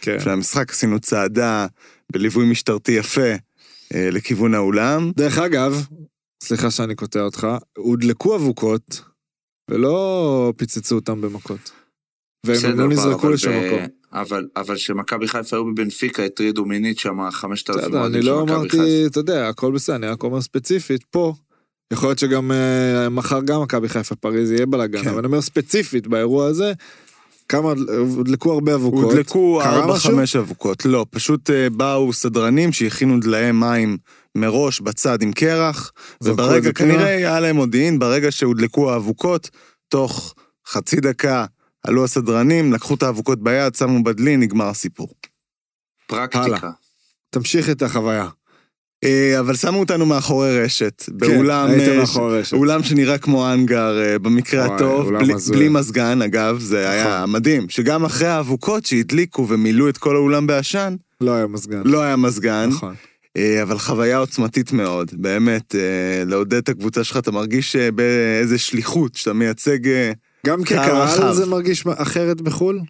כן. לפני המשחק, עשינו צעדה בליווי משטרתי יפה אה, לכיוון האולם. דרך אגב, סליחה שאני קוטע אותך, הודלקו אבוקות ולא פיצצו אותם במכות. והם לא נזרקו ב- מקום. אבל, אבל שמכבי חיפה היו בבנפיקה, הטרידו מינית שם 5,000 בסדר, אוהדים אני של לא מכבי אמרתי, חיפה. אתה יודע, הכל בסדר, אני רק אומר ספציפית, פה, יכול להיות שגם אה, מחר גם מכבי חיפה פריז יהיה בלאגן, כן. אבל אני אומר ספציפית באירוע הזה, כמה, הודלקו הרבה אבוקות. הודלקו קרה משהו? 4-5 אבוקות, לא, פשוט אה, באו סדרנים שהכינו דלאי מים מראש בצד עם קרח, וברגע? כנראה היה להם מודיעין, ברגע שהודלקו האבוקות, תוך חצי דקה עלו הסדרנים, לקחו את האבוקות ביד, שמו בדלי, נגמר הסיפור. פרקטיקה. הלאה. תמשיך את החוויה. אה, אבל שמו אותנו מאחורי רשת, באולם... כן, הייתם אה, מאחורי רשת. אולם שנראה כמו האנגר אה, במקרה וואי, הטוב, בלי. בלי מזגן, אגב, זה היה נכון. מדהים, שגם אחרי האבוקות שהדליקו ומילאו את כל האולם בעשן, לא היה מזגן. לא היה מזגן, נכון. אבל חוויה עוצמתית מאוד, באמת, לעודד את הקבוצה שלך, אתה מרגיש באיזה שליחות, שאתה מייצג... גם קהל כקהל. זה מרגיש אחרת בחו"ל?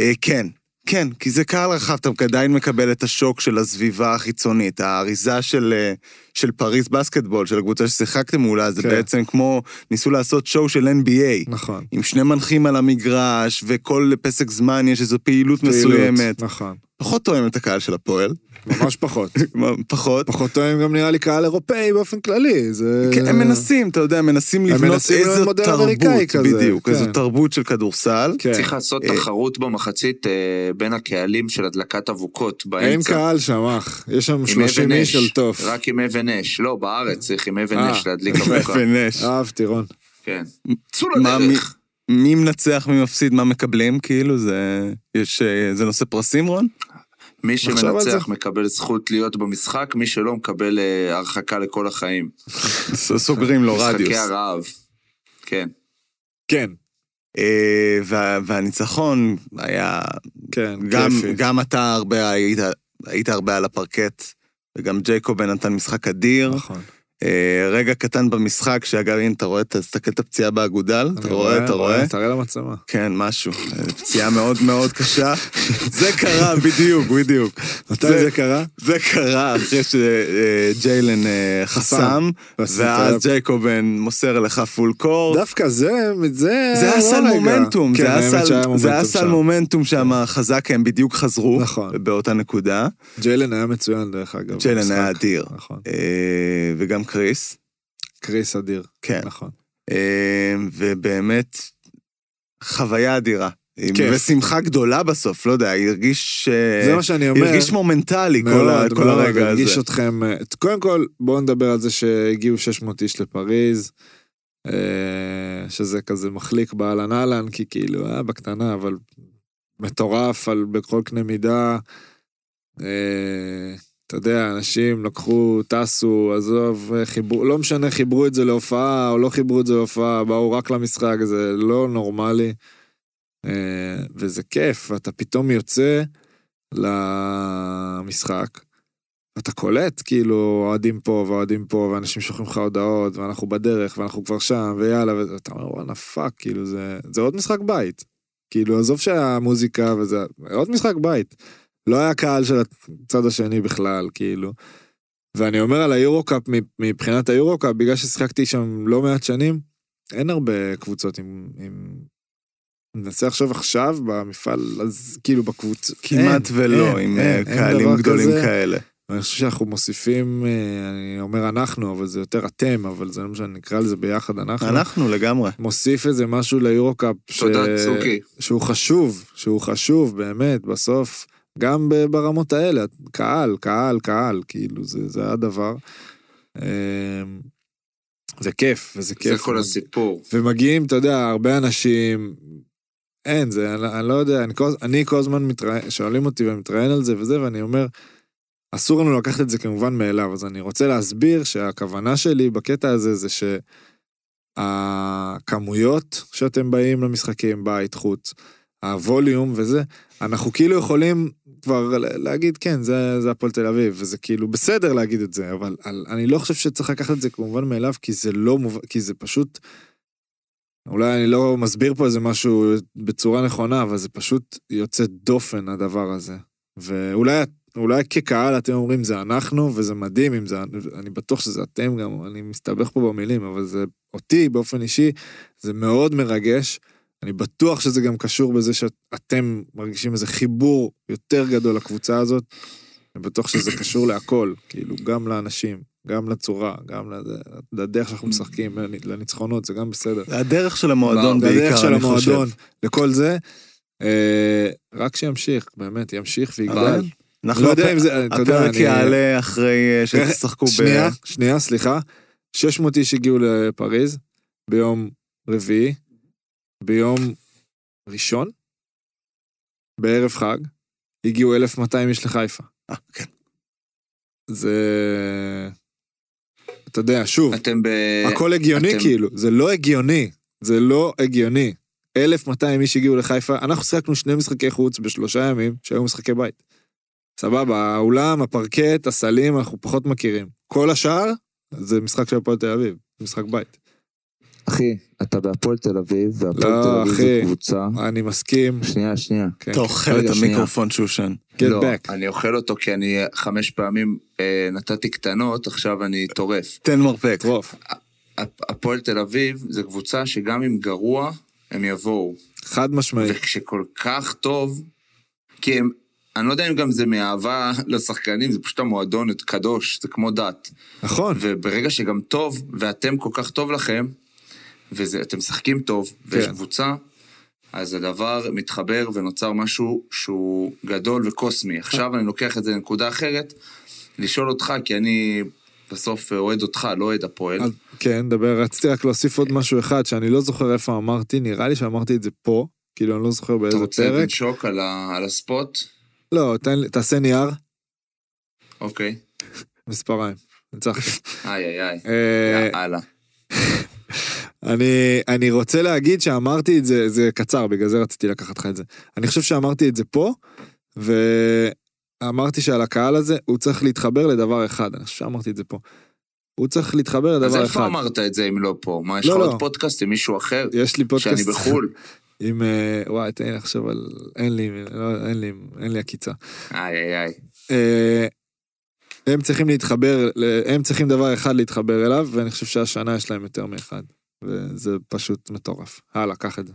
אה, כן, כן, כי זה קהל רחב, אתה עדיין מקבל את השוק של הסביבה החיצונית. האריזה של, אה, של פריז בסקטבול, של הקבוצה ששיחקתם מולה, זה כן. בעצם כמו, ניסו לעשות שואו של NBA. נכון. עם שני מנחים על המגרש, וכל פסק זמן יש איזו פעילות, פעילות, מסוימת. נכון. פחות תואם את הקהל של הפועל, ממש פחות. פחות. פחות טועים גם נראה לי קהל אירופאי באופן כללי, זה... כן, הם מנסים, אתה יודע, מנסים הם לבנות מנסים איזו תרבות, אמריקאי כזה, בדיוק, כן. איזו תרבות של כדורסל. כן. צריך לעשות אה, תחרות במחצית אה, בין הקהלים של הדלקת אבוקות באמצע. אין קהל שם, אח. יש שם עם 30 אבן איש אש, של טוף. רק עם אבן אש. לא, בארץ צריך עם אבן אה. אש להדליק אבוקה. ונש. אהבתי, רון. כן. צאו לדרך. מי מנצח, מי מפסיד, מה מקבלים, כאילו, זה... יש... זה נושא פרסים, רון? מי שמנצח. מקבל זכות להיות במשחק, מי שלא מקבל אה, הרחקה לכל החיים. סוגרים לו משחקי רדיוס. הרעב. כן. כן, אה, וה- והניצחון היה... כן, גם, כיפי. גם אתה הרבה היית, היית הרבה על הפרקט, וגם ג'ייקובן נתן משחק אדיר. נכון. אה, רגע קטן במשחק, שאגב, הנה, אתה רואה, תסתכל את הפציעה באגודל, אתה רואה, אתה רואה? תראה למצלמה. כן, משהו. אה, פציעה מאוד מאוד קשה. זה קרה, בדיוק, בדיוק. מתי זה- קרה? זה קרה אחרי שג'יילן אה, חסם, ואז ג'ייק כהן מוסר לך full court. דווקא זה, זה... זה היה לא סל. מומנטום, כן, זה היה סל- שהיה זה היה מומנטום סל שם. מומנטום שם חזק, הם בדיוק חזרו נכון. באותה נקודה. ג'יילן היה מצוין דרך אגב. ג'יילן. היה אדיר. נכון. וגם קריס, קריס אדיר. כן. נכון. אה, ובאמת, חוויה אדירה. כיף. ושמחה גדולה בסוף, לא יודע, הרגיש... אה, זה מה שאני אומר. הרגיש מומנטלי כל ה- מאוד, כל מאוד, הרגע הזה. הרגיש אתכם... אה, קודם כל, בואו נדבר על זה שהגיעו 600 איש לפריז, אה, שזה כזה מחליק באהלן אהלן, כי כאילו, היה בקטנה, אבל מטורף על בכל קנה מידה. אתה יודע, אנשים לקחו, טסו, עזוב, חיברו, לא משנה, חיברו את זה להופעה או לא חיברו את זה להופעה, באו רק למשחק, זה לא נורמלי. אה, וזה כיף, ואתה פתאום יוצא למשחק, אתה קולט, כאילו, אוהדים פה ואוהדים פה, ואנשים שולחים לך הודעות, ואנחנו בדרך, ואנחנו כבר שם, ויאללה, ואתה אומר, וואלה, fuck, כאילו, זה, זה עוד משחק בית. כאילו, עזוב שהמוזיקה וזה, עוד משחק בית. לא היה קהל של הצד השני בכלל, כאילו. ואני אומר על היורו-קאפ, מבחינת היורו-קאפ, בגלל ששיחקתי שם לא מעט שנים, אין הרבה קבוצות עם... עם... ננסה עכשיו עכשיו במפעל, אז כאילו בקבוצה. כמעט אין, ולא, אין, עם אין, אה, אין קהלים דבר גדולים כזה. כאלה. ואני חושב שאנחנו מוסיפים, אה, אני אומר אנחנו, אבל זה יותר אתם, אבל זה לא משנה, נקרא לזה ביחד אנחנו. אנחנו לגמרי. מוסיף איזה משהו ליורו-קאפ, ש... תודה, צוקי. שהוא חשוב, שהוא חשוב באמת, בסוף, גם ברמות האלה, קהל, קהל, קהל, כאילו, זה, זה הדבר. אמ, זה כיף, וזה זה כיף. כל הסיפור. ומגיעים, אתה יודע, הרבה אנשים, אין, זה, אני, אני לא יודע, אני כל, אני כל הזמן מתראיין, שואלים אותי ומתראיין על זה וזה, ואני אומר, אסור לנו לקחת את זה כמובן מאליו, אז אני רוצה להסביר שהכוונה שלי בקטע הזה זה שהכמויות שאתם באים למשחקים, בית, חוץ, הווליום וזה, אנחנו כאילו יכולים כבר להגיד, כן, זה, זה הפועל תל אביב, וזה כאילו בסדר להגיד את זה, אבל על, אני לא חושב שצריך לקחת את זה כמובן מאליו, כי זה לא מובן, כי זה פשוט... אולי אני לא מסביר פה איזה משהו בצורה נכונה, אבל זה פשוט יוצא דופן הדבר הזה. ואולי אולי כקהל אתם אומרים זה אנחנו, וזה מדהים אם זה, אני בטוח שזה אתם גם, אני מסתבך פה במילים, אבל זה אותי באופן אישי, זה מאוד מרגש. אני בטוח שזה גם קשור בזה שאתם מרגישים איזה חיבור יותר גדול לקבוצה הזאת. אני בטוח שזה קשור להכל, כאילו, גם לאנשים, גם לצורה, גם לדרך שאנחנו משחקים, לניצחונות, זה גם בסדר. הדרך של המועדון בעיקר, של אני חושב. המועדון, לכל זה. אה, רק שימשיך, באמת, ימשיך ויגדל. אנחנו לא יודע אם זה, אתה יודע, הפרק אני... יעלה אחרי אה, שתשחקו ב... שנייה, שנייה, סליחה. 600 איש הגיעו לפריז ביום רביעי, ביום ראשון, בערב חג, הגיעו 1,200 איש לחיפה. אה, כן. זה... אתה יודע, שוב, אתם ב... הכל הגיוני אתם- כאילו, זה לא הגיוני, זה לא הגיוני. 1,200 איש הגיעו לחיפה, אנחנו שיחקנו שני משחקי חוץ בשלושה ימים שהיו משחקי בית. סבבה, האולם, הפרקט, הסלים, אנחנו פחות מכירים. כל השאר, זה משחק של הפועל תל אביב, משחק בית. אחי, אתה בהפועל תל אביב, והפועל לא, תל אביב אחי. זו קבוצה... אני מסכים. שנייה, שנייה. כן. אתה אוכל את. המיקרופון שושן. Get לא, back. אני אוכל אותו כי אני חמש פעמים אה, נתתי קטנות, עכשיו אני טורף. תן מרפק. טרוף. הפ- הפועל תל אביב זה קבוצה שגם אם גרוע, הם יבואו. חד משמעית. וכשכל כך טוב, כי הם, אני לא יודע אם גם זה מאהבה לשחקנים, זה פשוט המועדון קדוש, זה כמו דת. נכון. וברגע שגם טוב, ואתם כל כך טוב לכם, ואתם משחקים טוב, ויש כן. קבוצה, אז הדבר מתחבר ונוצר משהו שהוא גדול וקוסמי. עכשיו אני לוקח את זה לנקודה אחרת, לשאול אותך, כי אני בסוף אוהד אותך, לא אוהד הפועל. אז, כן, דבר, רציתי רק להוסיף עוד משהו אחד שאני לא זוכר איפה אמרתי, נראה לי שאמרתי את זה פה, כאילו אני לא זוכר אתה באיזה רוצה פרק. לנשוק על, ה, על הספוט? לא, תן תעשה נייר, אוקיי. מספריים. ניצחתי. איי איי איי. אה, יאללה. אני, אני רוצה להגיד שאמרתי את זה, זה קצר, בגלל זה רציתי לקחת לך את זה. אני חושב שאמרתי את זה פה, ואמרתי שעל הקהל הזה הוא צריך להתחבר לדבר אחד, אני חושב שאמרתי את זה פה. הוא צריך להתחבר אז לדבר איפה אחד. אמרת את זה אם לא פה? מה, יש לך לא, לא. עוד פודקאסט עם מישהו אחר? יש לי פודקאסט... שאני בחו"ל? עם... אה, וואי, תן לי לחשוב על... אין לי, לא, אין לי, אין לי עקיצה. איי איי איי. אה, הם צריכים להתחבר, הם צריכים דבר אחד להתחבר אליו, ואני חושב שהשנה יש להם יותר מאחד. וזה פשוט מטורף. הלאה, קח את זה.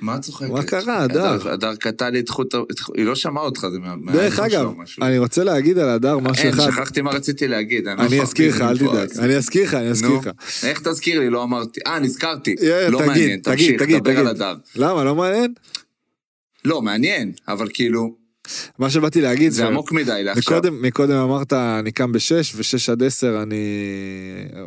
מה את צוחקת? מה קרה, הדר? הדר קטע לי את חוט... היא לא שמעה אותך, זה מה... דרך אגב. אני רוצה להגיד על הדר משהו אין, אחד. שכחתי מה רציתי להגיד. לא אני אזכיר לך, אל תדאג. אני אזכיר לך, אני אזכיר. לך. איך תזכיר לי? לא אמרתי. אה, נזכרתי. לא מעניין, תמשיך, דבר על. הדר. למה, לא מעניין? לא, מעניין, אבל כאילו, מה שבאתי להגיד זה עמוק מדי לעכשיו. מקודם אמרת, אני קם בשש, ושש עד עשר אני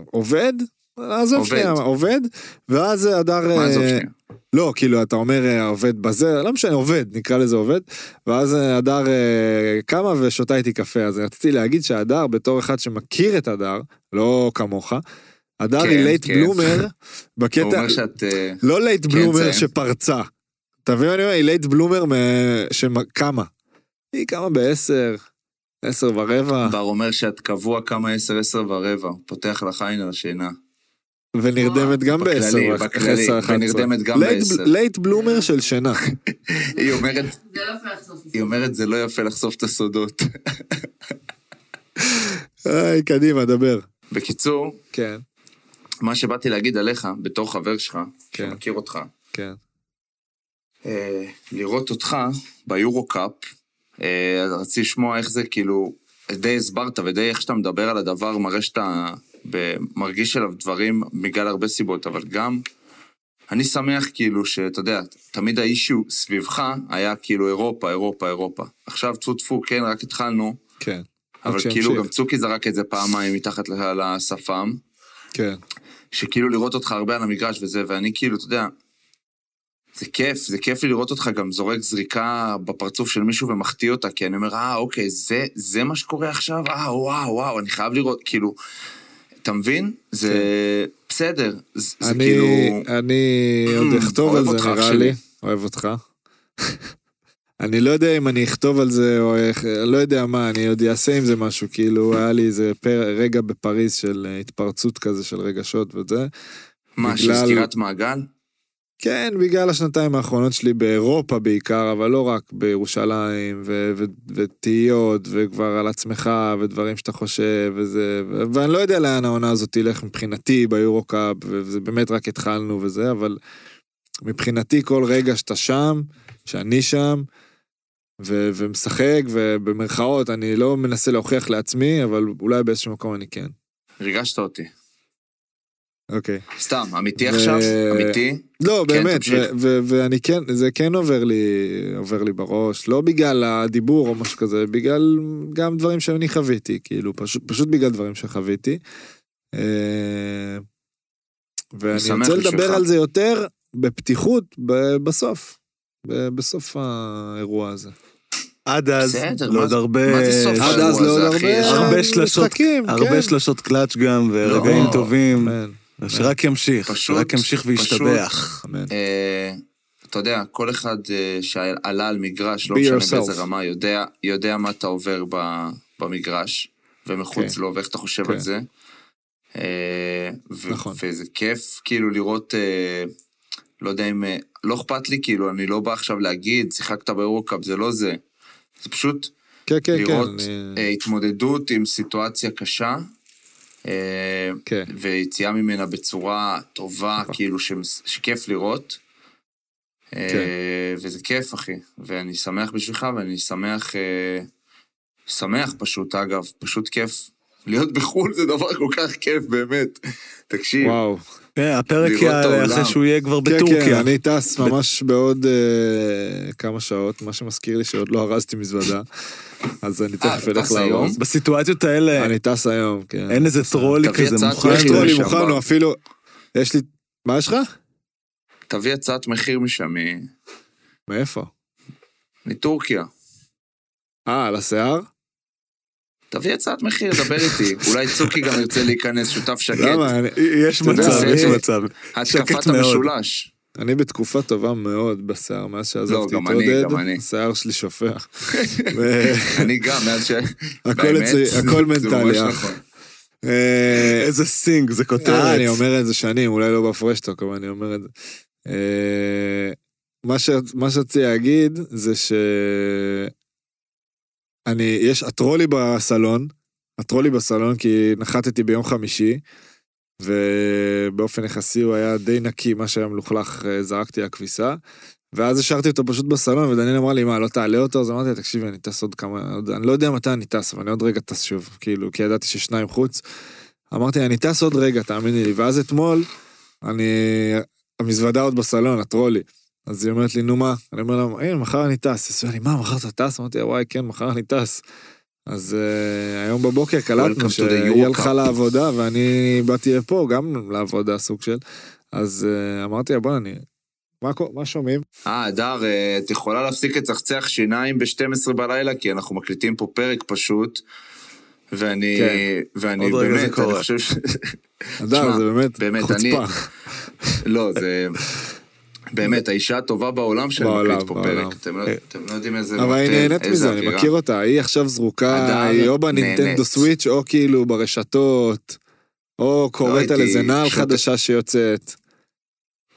עובד? עזוב. שנייה, עובד, ואז הדר... מה עזוב אה, שנייה? לא, כאילו, אתה אומר אה, עובד בזה, לא משנה, עובד, נקרא לזה עובד, ואז אה, הדר קמה ושותה איתי קפה, אז רציתי להגיד שהדר, בתור אחד שמכיר את הדר, לא כמוך, הדר כן, היא late כן. bloomer, הוא בקטע, אומר שאת... לא late כן, bloomer ציין. שפרצה. אתה מבין מה אני אומר? היא late bloomer שקמה. היא קמה בעשר, עשר ורבע, בר אומר שאת קבוע קמה עשר, עשר ורבע. פותח לך עין על השינה. ונרדמת גם בעשר, בכללי, עשר, אחת. ונרדמת גם late- בעשר. late bloomer של שינה. היא אומרת, זה לא יפה לחשוף. היא אומרת, זה לא יפה לחשוף את הסודות. היי, קדימה, דבר. בקיצור, כן, מה שבאתי להגיד עליך, בתור חבר שלך, כן. שמכיר אותך, כן. אה, לראות אותך ביורו קאפ, אה, רציתי לשמוע איך זה, כאילו, די הסברת ודי איך שאתה מדבר על הדבר, מראה שאתה ב- מרגיש עליו דברים בגלל הרבה סיבות, אבל גם, אני שמח כאילו שאתה יודע, תמיד האישיו סביבך היה כאילו אירופה, אירופה, אירופה. עכשיו טפו טפו, כן, רק התחלנו, כן. אבל כאילו שימשיך. גם צוקי זרק את זה פעמיים מתחת לשפם. כן. שכאילו לראות אותך הרבה על המגרש וזה, ואני כאילו, אתה יודע, זה כיף, זה כיף לי לראות אותך גם זורק זריקה בפרצוף של מישהו ומחטיא אותה, כי אני אומר, אה, אוקיי, זה, זה מה שקורה עכשיו? אה, וואו, וואו, אני חייב לראות, כאילו, אתה מבין? זה בסדר, זה, כן. כאילו... אני עוד Mm, אכתוב אוהב על זה נראה. לי. אוהב אותך. אני לא יודע אם אני אכתוב על זה או איך, לא יודע מה, אני עוד אעשה עם זה משהו, כאילו היה לי איזה פר, רגע בפריז של אה, התפרצות כזה של רגשות וזה. מה, של סגירת מעגל? כן, בגלל השנתיים האחרונות שלי באירופה בעיקר, אבל לא רק בירושלים, ו- ו- ותהיות, וכבר על עצמך, ודברים שאתה חושב, וזה, ו- ואני לא יודע לאן העונה הזאת תלך מבחינתי ביורו-קאפ, וזה באמת רק התחלנו וזה, אבל מבחינתי כל רגע שאתה שם, שאני שם, ו- ומשחק, ובמרכאות, אני לא מנסה להוכיח לעצמי, אבל אולי באיזשהו מקום אני כן. ריגשת אותי. אוקיי. סתם, אמיתי עכשיו? אמיתי? לא, כן, באמת, ואני כן, זה כן עובר לי, עובר לי בראש, לא בגלל הדיבור או משהו כזה, בגלל גם דברים שאני חוויתי, כאילו, פשוט, פשוט בגלל דברים שחוויתי. אה, ואני רוצה לדבר. על זה יותר בפתיחות ב- בסוף, בסוף האירוע הזה. עד אז, לעוד הרבה... עד אז לעוד? הרבה הרבה שלשות, כן. שלשות קלאץ' גם, ורגעים לא. טובים. שרק ימשיך, פשוט- שרק ימשיך וישתבח. אה, אתה יודע, כל אחד אה, שעלה על מגרש, לא משנה. באיזה רמה, יודע, יודע מה אתה עובר במגרש, ומחוץ כן. לו, ואיך אתה חושב כן. על זה. אה, נכון. וזה כיף, כאילו, לראות, לא יודע אם, לא אכפת לי, כאילו, אני לא בא עכשיו להגיד, שיחקת באירוקאפ, זה לא זה. זה פשוט כן, כן, כן. לראות אה, התמודדות עם סיטואציה קשה. אה, כן. ויציאה ממנה בצורה טובה, נכון. כאילו שמס- שכיף לראות. אה, כן. וזה כיף, אחי. ואני שמח בשבילך, ואני שמח, אה, שמח פשוט, אגב, פשוט כיף. להיות בחו"ל זה דבר כל כך כיף, באמת. תקשיב, וואו. כן, הפרק יעלה. אחרי שהוא יהיה כבר כן, כן, בטורקיה. אני טס ממש בעוד כמה שעות, מה שמזכיר לי שעוד לא ארזתי מזוודה, אז אני תכף אה, אלך? לארוז. בסיטואציות האלה, אני טס היום, כן. אין איזה טרולי כזה מוכן. יש טרולי מוכן. הוא אפילו... יש לי... מה יש לך? תביא הצעת מחיר משם, מ- מאיפה? מטורקיה. אה, על השיער? תביא הצעת מחיר, דבר איתי. אולי צוקי גם ירצה להיכנס, שותף שקט. למה? יש מצב, יש אני- מצב. התקפת. המשולש. אני בתקופה טובה מאוד בשיער, מאז שעזבתי לא, את עודד. השיער שלי שופך. ו- אני גם, מאז ש... הכל מנטלי, אח. נכון. אה, איזה סינג, זה אה, כותרת. אני אומר את זה שנים, אולי לא בפראש טוק, אבל אני אומר את זה. אה, מה שרציתי להגיד זה ש... אני, יש, הטרולי בסלון, הטרולי בסלון כי נחתתי ביום חמישי, ובאופן יחסי הוא היה די נקי, מה שהיה מלוכלך אה, זרקתי לכביסה, ואז השארתי אותו פשוט בסלון, ודניאל אמר לי, מה, לא תעלה אותו? אז אמרתי תקשיבי, אני טס עוד כמה, אני לא יודע מתי אני טס, אבל אני עוד רגע טס שוב, כאילו, כי ידעתי ששניים חוץ. אמרתי, אני טס עוד רגע, תאמיני לי. ואז אתמול, אני... המזוודה עוד בסלון, הטרולי. אז היא אומרת לי, נו מה? אני אומר לה, הנה, מחר אני טס. היא אומרת לי, מה, מחר אתה טס? אמרתי וואי, כן, מחר אני טס. אז uh, היום בבוקר קלטנו to the שהיא הלכה. לעבודה ואני באתי לפה גם לעבודה סוג של. אז uh, אמרתי לה, בוא'נה, אני... מה, מה שומעים? אה, הדר, אה, את יכולה להפסיק לצחצח שיניים ב-12 בלילה, כי אנחנו מקליטים פה פרק פשוט. ואני, כן. ואני עוד רגע זה באמת, אני. חושב ש... אדר, זה באמת, באמת, חוצפה. לא, זה... באמת, האישה הטובה בעולם שאני מקליט פה. פרק. אתם לא- לא יודעים איזה אבל היא נהנית מזה, אני. מכיר אותה, היא עכשיו זרוקה, היא או בנינטנדו. סוויץ' או כאילו ברשתות, או קוראת על הייתי איזה נעל חדשה שיוצאת.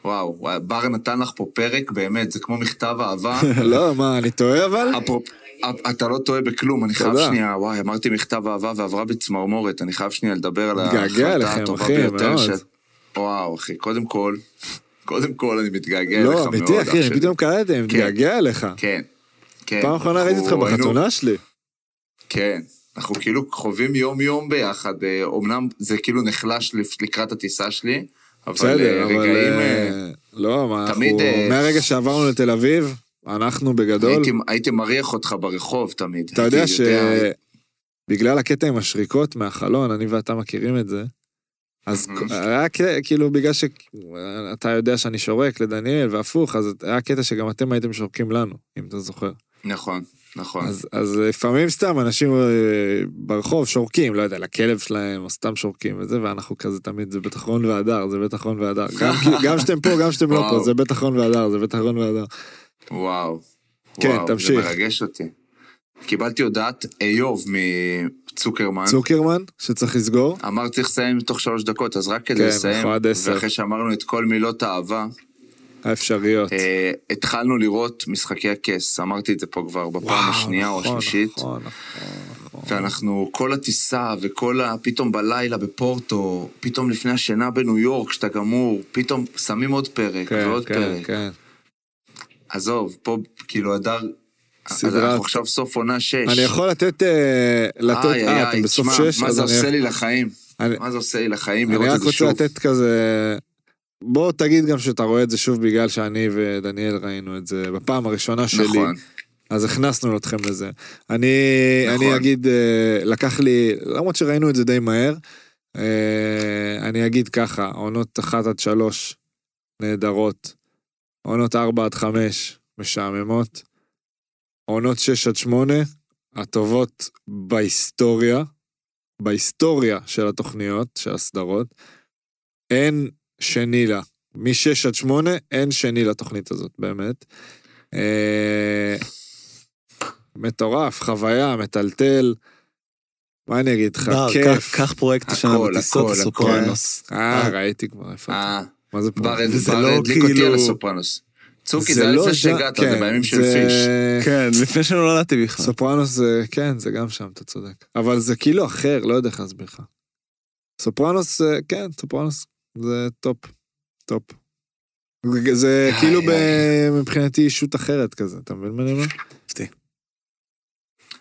וואו, בר נתן לך פה פרק, באמת, זה כמו מכתב אהבה. לא, מה, אני טועה אבל? אתה לא טועה בכלום, אני חייב. שנייה, וואי, אמרתי מכתב אהבה ועברה בצמרמורת, אני חייב שנייה לדבר על מתגעגע ההחלטה הטובה אחי, ביותר מאוד. של... וואו, אחי, קודם כל, קודם כל אני מתגעגע אליך לא, מאוד, אמיתי, אח אחי. פתאום קלטתי, אני כן. מתגעגע אליך. כן, כן. פעם אחרונה ראיתי אותך בחתונה שלי. כן, אנחנו כאילו חווים יום-יום ביחד, אה, אומנם זה כאילו נחלש לקראת הטיסה שלי, אבל בסדר, אה, אבל... רגעים... אה, אה, לא, מה, תמיד, אנחנו... אה, מהרגע שעברנו לתל אביב, אנחנו בגדול... הייתי- הייתי מריח אותך ברחוב תמיד. אתה יודע שבגלל הקטע עם השריקות מהחלון, אני ואתה מכירים את זה, אז קטע, כאילו בגלל שאתה יודע שאני שורק לדניאל והפוך, אז היה קטע שגם אתם הייתם שורקים לנו, אם אתה זוכר. נכון, נכון. אז, אז לפעמים סתם אנשים אה, ברחוב שורקים, לא יודע, לכלב שלהם, או סתם שורקים וזה, ואנחנו כזה תמיד, זה בטח רון והדר, זה בטח רון והדר. גם גם שאתם פה, גם שאתם לא פה. זה בטח רון והדר, זה בטח רון והדר. וואו. כן, וואו, תמשיך. זה מרגש אותי. קיבלתי הודעת איוב מצוקרמן. צוקרמן, שצריך לסגור. אמר צריך לסיים תוך שלוש דקות, אז רק כדי כן, לסיים, אנחנו עד עשר. ואחרי שאמרנו את כל מילות האהבה, האפשריות. אה, התחלנו לראות משחקי הכס, אמרתי את זה פה כבר בפעם השנייה או נכון, השלישית, נכון, נכון, נכון. ואנחנו, כל הטיסה וכל ה... פתאום בלילה בפורטו, פתאום לפני השינה בניו יורק, כשאתה גמור, פתאום שמים עוד פרק כן, ועוד כן, פרק. כן. עזוב, פה כאילו הדר, סדרת- אנחנו עכשיו סוף עונה שש. אני יכול לתת, אה, אה, אתם בסוף שש, מה זה אני- עושה לי לחיים? אני- מה זה עושה לי לחיים אני לראות רק את זה רוצה שוב? לתת כזה... בוא תגיד גם שאתה רואה את זה שוב בגלל שאני ודניאל ראינו את זה בפעם הראשונה שלי. נכון. אז הכנסנו אתכם לזה. אני, נכון. אני אגיד, אה, לקח לי, למרות שראינו את זה די מהר, אה, אני אגיד ככה, עונות 1 עד 3 נהדרות, עונות 4 עד 5 משעממות, עונות 6 עד 8 הטובות בהיסטוריה, בהיסטוריה של התוכניות, של הסדרות, אין שני לה. מ-6 עד 8 אין שני לתוכנית הזאת, באמת. אה, מטורף, חוויה, מטלטל. מה אני אגיד לך? בר, כיף. קח- פרויקט השנה בטיסות הסופרנוס. אה, ראיתי כבר, איפה? אה, מה זה וזה בר לא הדליק אותי כאילו- על הסופרנוס. צוקי, זה לא לפני שהגעת, זה כן, בימים של זה- פיש. כן, לפני שנולדתי בכלל. סופרנוס זה, כן, זה גם שם, אתה צודק. אבל זה כאילו אחר, לא יודע איך להסביר לך. סופרנוס, כן, סופרנוס זה top, top. זה- כאילו מבחינתי ישות אחרת כזה, אתה מבין מה אני אומר?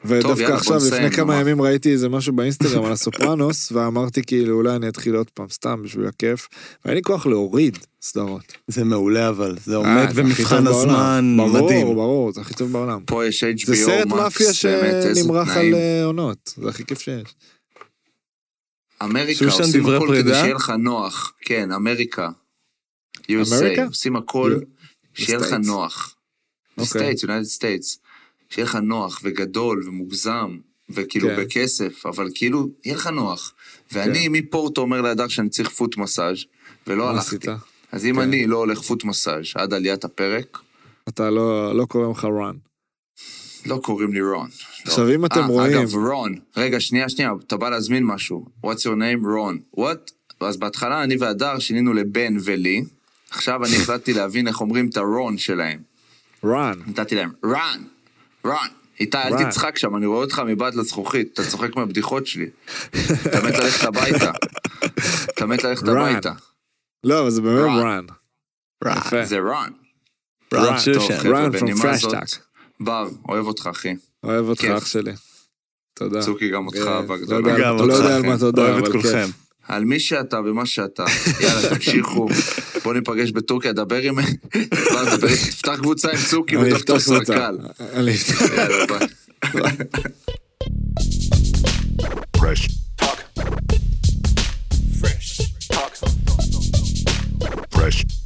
ודווקא בוא עכשיו, לפני כמה? ימים ראיתי איזה משהו באינסטגרם על הסופרנוס, ואמרתי כאילו, אולי אני אתחיל עוד פעם, סתם בשביל הכיף, ואין לי כוח להוריד סדרות. זה מעולה אבל, זה אה, עומד במבחן טוב. הזמן ברור, מדהים. ברור, זה הכי טוב בעולם. פה יש HBO, זה סרט מאפיה שנמרח על. אה, עונות, זה הכי כיף שיש. אמריקה עושים הכל כדי? שיהיה לך נוח. כן, אמריקה. אמריקה? USA, עושים הכל שיהיה לך States. נוח. States, United States. שיהיה לך נוח וגדול ומוגזם, וכאילו כן. בכסף, אבל כאילו, יהיה לך נוח. ואני מפורטו אומר להדר שאני צריך פוט מסאז' ולא הלכתי. עשית? אז אם כן. אני לא הולך פוט מסאז' עד עליית הפרק, אתה לא לא קורא לך רן. לא קוראים לי רון. לא. עכשיו, אם אתם אה, רואים- אגב, רון, רגע, שנייה, שנייה, אתה בא להזמין משהו. What's your name? רון. What? אז בהתחלה אני והדר שינינו לבן ולי. עכשיו אני החלטתי להבין איך אומרים את הרון שלהם. רן. נתתי להם, רן, רן. איתי, אל. תצחק שם, אני רואה אותך מבעד לזכוכית, אתה צוחק מהבדיחות שלי. אתה מת ללכת הביתה. אתה מת ללכת. הביתה. לא, זה באמת רן. זה רן. רן שושן. רן זאת, Talk. בר, אוהב אותך, אחי. אוהב אותך. אח שלי. תודה. צוקי, גם אותך, כן, אהבה לא גדולה. לא יודע על. מה תודה, אוהב את אבל כולכם. כיף. על מי שאתה ומה שאתה. יאללה, תמשיכו, בוא ניפגש בטורקיה, דבר עם... תפתח קבוצה עם צוקי ודוקטור סרקל. יאללה, ביי. Fresh.